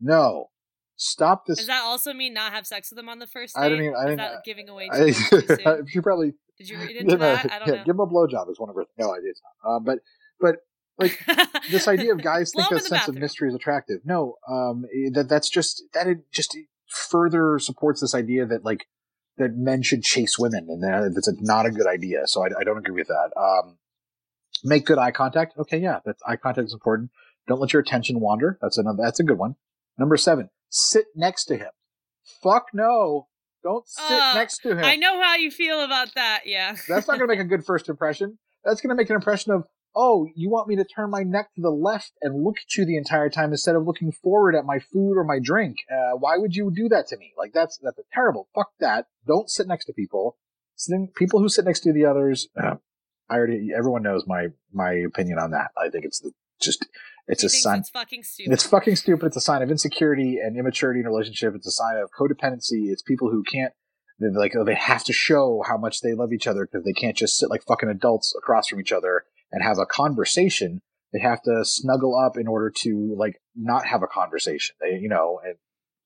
No, stop this. Does that also mean not have sex with them on the first date? I didn't even- I Is didn't- that giving away too I, much too soon? she probably Did you read into know, that? I don't yeah, know. give him a blowjob is one of her. No, I did not. Uh, but but like this idea of guys think a sense of mystery is attractive. No, um, eh, that that's just that it just further supports this idea that like that men should chase women, and that that's a, not a good idea. So I, I don't agree with that. Um, make good eye contact. Okay, yeah, that eye contact is important. Don't let your attention wander. That's another. That's a good one. Number seven, sit next to him. Fuck no, don't sit Uh, next to him. I know how you feel about that. Yeah. That's not going to make a good first impression. That's going to make an impression of, oh, you want me to turn my neck to the left and look at you the entire time instead of looking forward at my food or my drink. Uh, why would you do that to me? Like that's that's terrible. Fuck that. Don't sit next to people. Sitting, people who sit next to the others. Uh, I already. Everyone knows my my opinion on that. I think it's the, just it's a sign. It's fucking stupid. It's fucking stupid. It's a sign of insecurity and immaturity in a relationship. It's a sign of codependency. It's people who can't, like, oh, they have to show how much they love each other because they can't just sit like fucking adults across from each other and have a conversation. They have to snuggle up in order to like not have a conversation. They, you know, and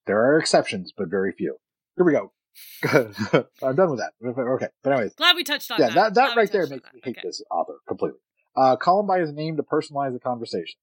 there are exceptions, but very few. Here we go. I'm done with that. Okay. But anyways, Glad we touched on yeah, that. that, that right there makes that. me hate Okay. this author completely. Uh, call him by his name to personalize the conversation.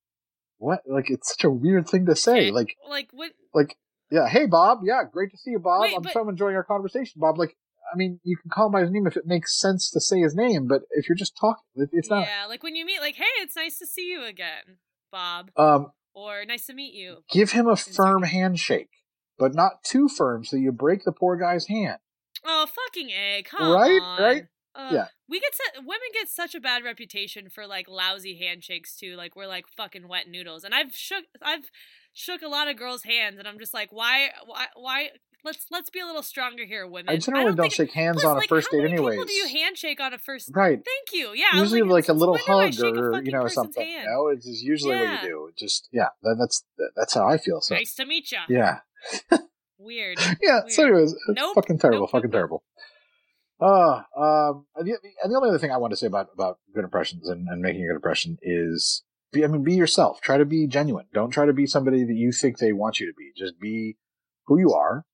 What? Like, it's such a weird thing to say. Okay. Like, Like what? like, yeah, hey Bob, yeah, great to see you, Bob. Wait, I'm but- so enjoying our conversation, Bob. Like, I mean, you can call him by his name if it makes sense to say his name, but if you're just talking, it- it's not. Yeah, like when you meet, like, hey, it's nice to see you again, Bob, Um, or nice to meet you. give him a firm handshake, but not too firm, so you break the poor guy's hand. Oh, fucking a! Come Right? on. Right? Ugh. Yeah. We get su- women get such a bad reputation for like lousy handshakes too. Like we're like fucking wet noodles. And I've shook I've shook a lot of girls' hands, and I'm just like, why why why? Let's let's be a little stronger here, women. I generally don't, think- shake hands on a like, first how date, many anyways. People do you handshake on a first? Right. Thank you. Yeah. Usually like, a little I hug or you know something. hand? You know, it's usually what Yeah. you do. Just yeah, that, that's that's how I feel. So Nice to meet you. yeah, Weird. yeah. So Weird. anyways, it's Nope. fucking terrible, Nope, fucking terrible. Uh, um, and the, and the only other thing I want to say about about good impressions and, and making a good impression is be I mean be yourself. Try to be genuine. Don't try to be somebody that you think they want you to be. Just be who you are.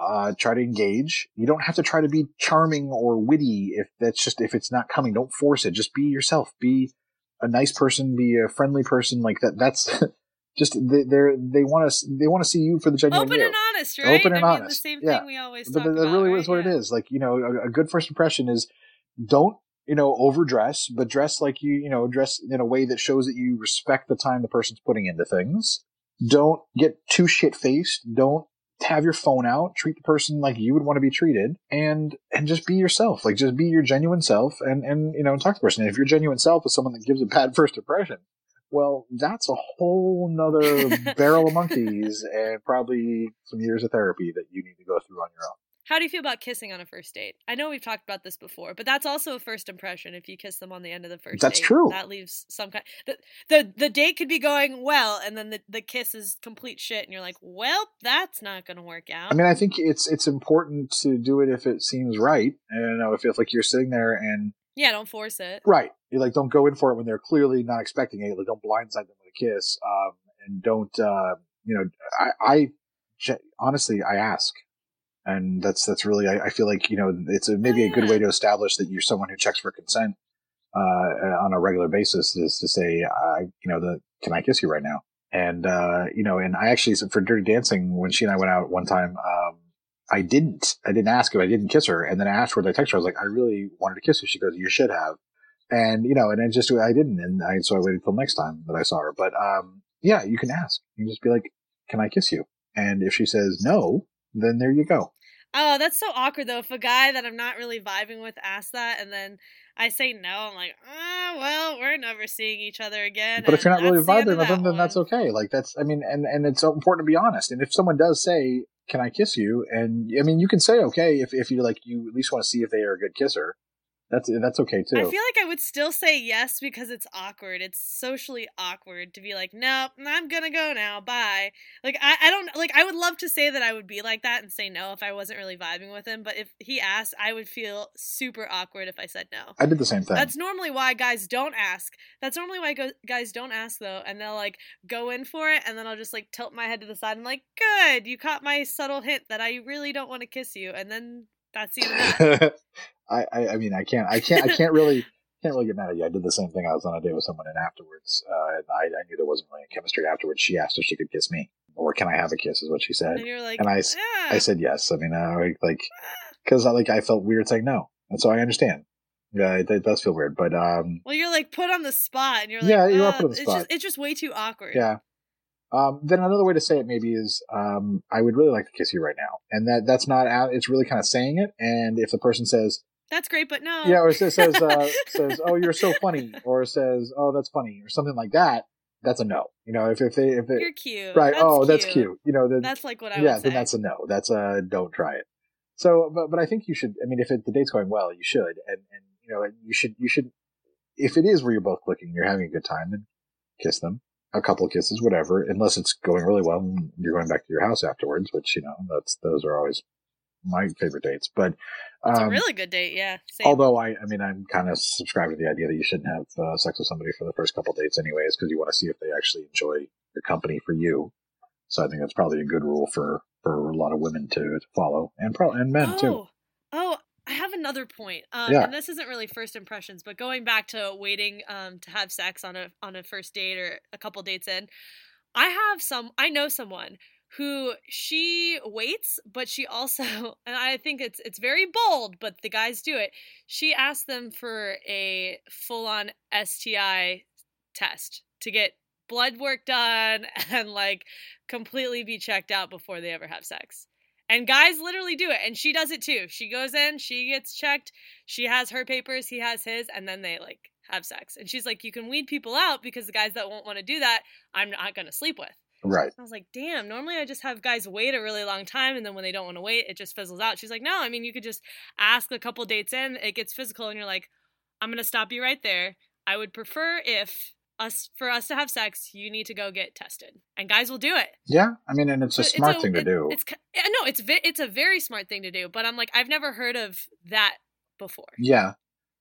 Uh, try to engage. You don't have to try to be charming or witty if that's just if it's not coming. Don't force it. Just be yourself. Be a nice person. Be a friendly person. Like that. That's just they they're, they want to they want to see you for the genuine Open you. and honest, right? Open and I mean, honest. The same Yeah. thing we always But that about. really right? is what Yeah. it is. Like you know, a, a good first impression is don't you know overdress, but dress like you you know dress in a way that shows that you respect the time the person's putting into things. Don't get too shit faced. Don't have your phone out. Treat the person like you would want to be treated, and and just be yourself. Like just be your genuine self, and and you know talk to the person. And if your genuine self is someone that gives a bad first impression, well, that's a whole nother barrel of monkeys and probably some years of therapy that you need to go through on your own. How do you feel about kissing on a first date? I know we've talked about this before, but that's also a first impression. If you kiss them on the end of the first That's date, true. That leaves some kind. The, the the date could be going well, and then the, the kiss is complete shit, and you're like, well, that's not going to work out. I mean, I think it's it's important to do it if it seems right. And you know, if if like you're sitting there and yeah, don't force it. right, you like don't go in for it when they're clearly not expecting it. Like don't blindside them with a kiss. Um, and don't uh, you know? I, I honestly, I ask, and that's that's really I, I feel like you know it's a, maybe a good way to establish that you're someone who checks for consent uh, on a regular basis is to say, I you know, the can I kiss you right now? And uh, you know, and I actually for Dirty Dancing when she and I went out one time. Um, I didn't. I didn't ask if I didn't kiss her. And then afterwards I texted her. I was like, I really wanted to kiss her She goes, you should have. And, you know, and I just, I didn't. And I, so I waited till next time that I saw her. But, um, yeah, you can ask. You can just be like, can I kiss you? And if she says no, then there you go. Oh, that's so awkward though. If a guy that I'm not really vibing with asks that, and then I say no, I'm like, ah, well, we're never seeing each other again. But if you're not really that's the end vibing with them, then that's okay. Like that's, I mean, and, and it's so important to be honest. And if someone does say, can I kiss you? And I mean, you can say okay if, if you're like, you at least want to see if they are a good kisser. That's, that's okay too. I feel like I would still say yes because it's awkward. It's socially awkward to be like, nope, I'm gonna go now. Bye. Like I, I don't like. I would love to say that I would be like that and say no if I wasn't really vibing with him. But if he asked, I would feel super awkward if I said no. I did the same thing. That's normally why guys don't ask. That's normally why go- guys don't ask though, and they'll like go in for it, and then I'll just like tilt my head to the side and like, good, you caught my subtle hint that I really don't want to kiss you, and then that's the end that. I, I, I mean, I can't, I can't, I can't really, can't really get mad at you. I did the same thing. I was on a date with someone, and afterwards, uh, and I, I knew there wasn't really chemistry. Afterwards, she asked if she could kiss me, or can I have a kiss? Is what she said. And you're like, and I, "Ah." I said yes. I mean, uh, like, because I like, I felt weird saying no, and so I understand. Yeah, it, it does feel weird, but um, Well, you're like put on the spot, and you're like, Yeah, you are "Uh, put on the it's spot. Just, it's just way too awkward. yeah. Um, then another way to say it maybe is, um, I would really like to kiss you right now, and that that's not out. It's really kind of saying it, and if the person says, that's great, but no. Yeah, or it says says, uh, says, "Oh, you're so funny," or says, "Oh, that's funny," or something like that. That's a no. You know, if if they if they you're cute. right, That's oh, that's cute. You know, then That's like what I was saying. yeah, then that's a no. That's a don't try it. So, but but I think you should. I mean, if it, the date's going well, you should, and and you know, you should you should. If it is where you're both clicking, you're having a good time, then kiss them. A couple of kisses, whatever. Unless it's going really well, and you're going back to your house afterwards, which you know, that's those are always my favorite dates. But It's a um, really good date, yeah. Same. Although I, I mean, I'm kind of subscribed to the idea that you shouldn't have uh, sex with somebody for the first couple dates, anyways, because you want to see if they actually enjoy your company for you. So I think that's probably a good rule for for a lot of women to, to follow, and pro and men too. oh, oh, I have another point. Um, Yeah. and this isn't really first impressions, but going back to waiting um to have sex on a on a first date or a couple dates in, I have some. I know someone who she waits, but she also, and I think it's it's very bold, but the guys do it. She asks them for a full on STI test to get blood work done and like completely be checked out before they ever have sex. And guys literally do it. And she does it too. She goes in, she gets checked, she has her papers, he has his, and then they like have sex. And she's like, You can weed people out because the guys that won't want to do that, I'm not going to sleep with. Right. I was like, damn, normally I just have guys wait a really long time and then when they don't want to wait, it just fizzles out. She's like, no, I mean, you could just ask a couple dates in, it gets physical, and you're like, I'm going to stop you right there. I would prefer if us for us to have sex, you need to go get tested. And guys will do it. Yeah, I mean, and it's a smart thing to it- do. It's no, it's it's a very smart thing to do, but I'm like, I've never heard of that before. Yeah,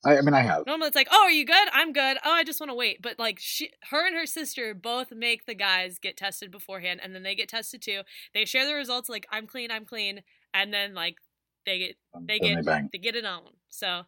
I, I mean, I have. Normally it's like, oh, are you good? I'm good. Oh, I just want to wait. But like, she, her and her sister both make the guys get tested beforehand, and then they get tested too. They share the results, like I'm clean, I'm clean, and then like they get they then get they they get it on. So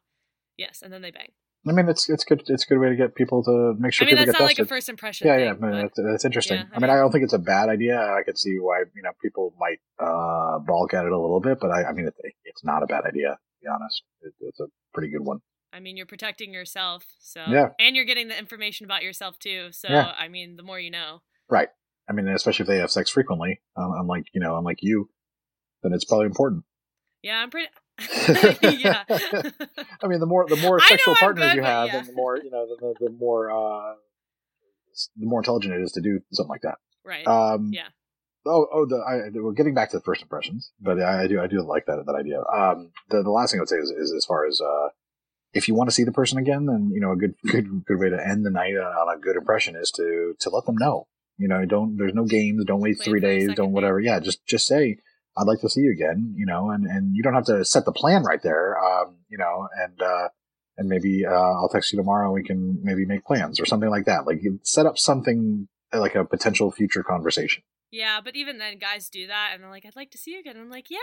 yes, and then they bang. I mean, it's it's good. It's a good way to get people to make sure I mean, people that's get not like a tested. first impression. yeah, thing, yeah, I mean, that's, that's interesting. yeah, I I mean, I don't think it's a bad idea. I could see why you know people might uh, balk at it a little bit, but I, I mean, it, it's not a bad idea. To be honest, it, it's a pretty good one. I mean, you're protecting yourself, so Yeah. and you're getting the information about yourself too. So Yeah. I mean, the more you know. Right. I mean, especially if they have sex frequently, um, unlike you know, unlike you, then it's probably important. Yeah, I'm pretty. yeah. I mean, the more the more sexual partners good, you have, yeah. then the more you know, the, the, the more uh, the more intelligent it is to do something like that. right. Um, yeah. Oh, oh, the I, we're getting back to the first impressions, but I, I do I do like that that idea. Um, the the last thing I would say is, is as far as uh, if you want to see the person again, then you know a good good good way to end the night on, a good impression is to to let them know. You know, don't there's no games, don't wait Wait three days, don't whatever. Yeah, just just say I'd like to see you again. You know, and and you don't have to set the plan right there. Um, you know, and uh, and maybe uh, I'll text you tomorrow. and We can maybe make plans or something like that. Like you set up something like a potential future conversation. Yeah, but even then, guys do that, and they're like, "I'd like to see you again." I'm like, "Yeah,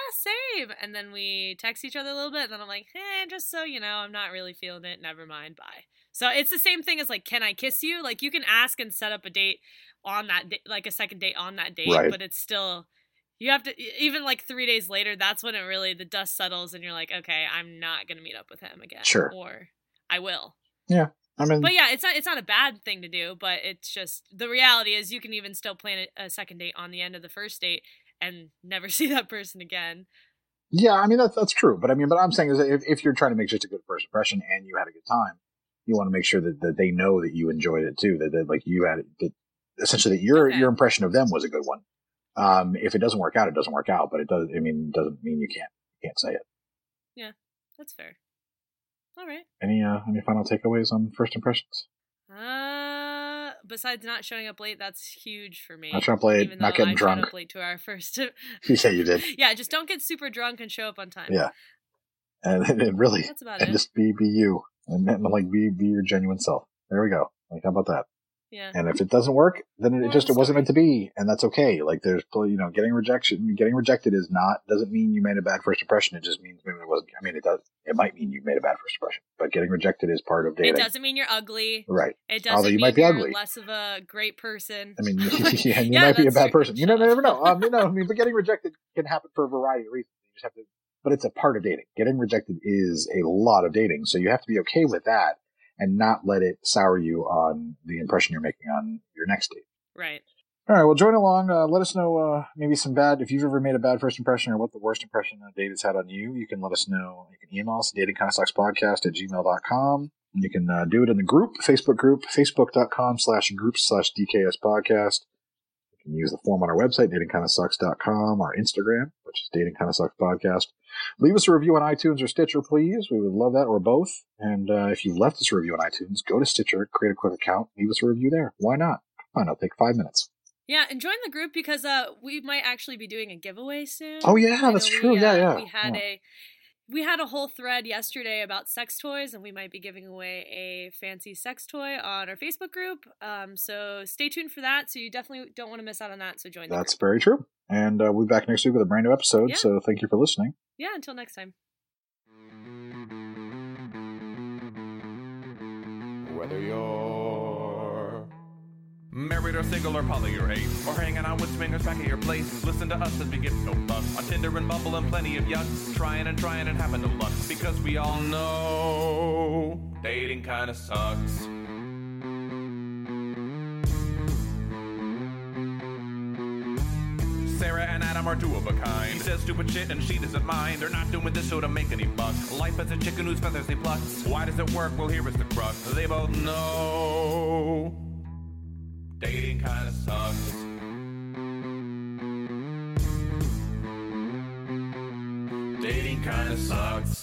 same." And then we text each other a little bit, and then I'm like, "Eh, just so you know, I'm not really feeling it. Never mind. Bye." So it's the same thing as like, "Can I kiss you?" Like you can ask and set up a date on that date, like a second date on that date, Right. but it's still you have to even like three days later. That's when it really the dust settles, and you're like, "Okay, I'm not gonna meet up with him again." Sure. Or I will. I mean, But yeah, it's not it's not a bad thing to do, but it's just the reality is you can even still plan a, second date on the end of the first date and never see that person again. Yeah, I mean that's that's true, but I mean, but I'm saying is that if, if you're trying to make just a good first impression and you had a good time, you want to make sure that, that they know that you enjoyed it too. That, that like you had that essentially that your Okay. your impression of them was a good one. Um, if it doesn't work out, it doesn't work out, but it does. I mean, doesn't mean you can't you can't say it. Yeah, that's fair. All right. Any uh any final takeaways on first impressions? Uh, besides not showing up late, that's huge for me. Not showing up late, not getting I showed drunk. up late to our first. You say you did, yeah, just don't get super drunk and show up on time. yeah, and, and really, That's about and it. just be be you, and, and like be be your genuine self. There we go. Like how about that? Yeah. And if it doesn't work, then it Moral just it wasn't meant to be, and that's okay. Like there's you know getting rejection, getting rejected is not doesn't mean you made a bad first impression. It just means maybe it wasn't. I mean, it does. It might mean you made a bad first impression, but getting rejected is part of dating. It doesn't mean you're ugly. Right. It doesn't Although you mean might be you're ugly. less of a great person. I mean, yeah, you Yeah, might be a bad true. person. You never, never know. Um, you know, I mean, but getting rejected can happen for a variety of reasons. You just have to, but it's a part of dating. Getting rejected is a lot of dating, so you have to be okay with that and not let it sour you on the impression you're making on your next date. Right. All right, well, join along. Uh, let us know uh, maybe some bad, if you've ever made a bad first impression or what the worst impression a date has had on you. You can let us know. You can email us, datingkindofsuckspodcast at gmail.com. And you can uh, do it in the group, Facebook group, facebook.com slash groups slash DKS podcast. Can use the form on our website, datingkindofsucks.com, our Instagram, which is Dating Kinda Sucks Podcast. Leave us a review on iTunes or Stitcher, please. We would love that, or both. And uh, if you left us a review on iTunes, go to Stitcher, create a quick account, leave us a review there. Why not? Fine, it'll take five minutes. Yeah, and join the group because uh we might actually be doing a giveaway soon. Oh, yeah, that's know true. We, Yeah, uh, yeah. We had Yeah. a we had a whole thread yesterday about sex toys, and we might be giving away a fancy sex toy on our Facebook group. Um, so stay tuned for that. So you definitely don't want to miss out on that. So join the That's group. very true. And uh, we'll be back next week with a brand new episode. Yeah. So thank you for listening. Yeah. Until next time. Whether you're married or single or poly or ace, or hanging out with swingers back at your place, listen to us as we give no fuck on Tinder and Bumble and plenty of yucks, trying and trying and having no luck because we all know dating kinda sucks. Sarah and Adam are two of a kind. He says stupid shit and she doesn't mind. They're not doing this show to make any buck. Life as a chicken whose feathers they pluck. Why does it work? Well, here is the crux. They both know dating kinda sucks. Dating kinda sucks.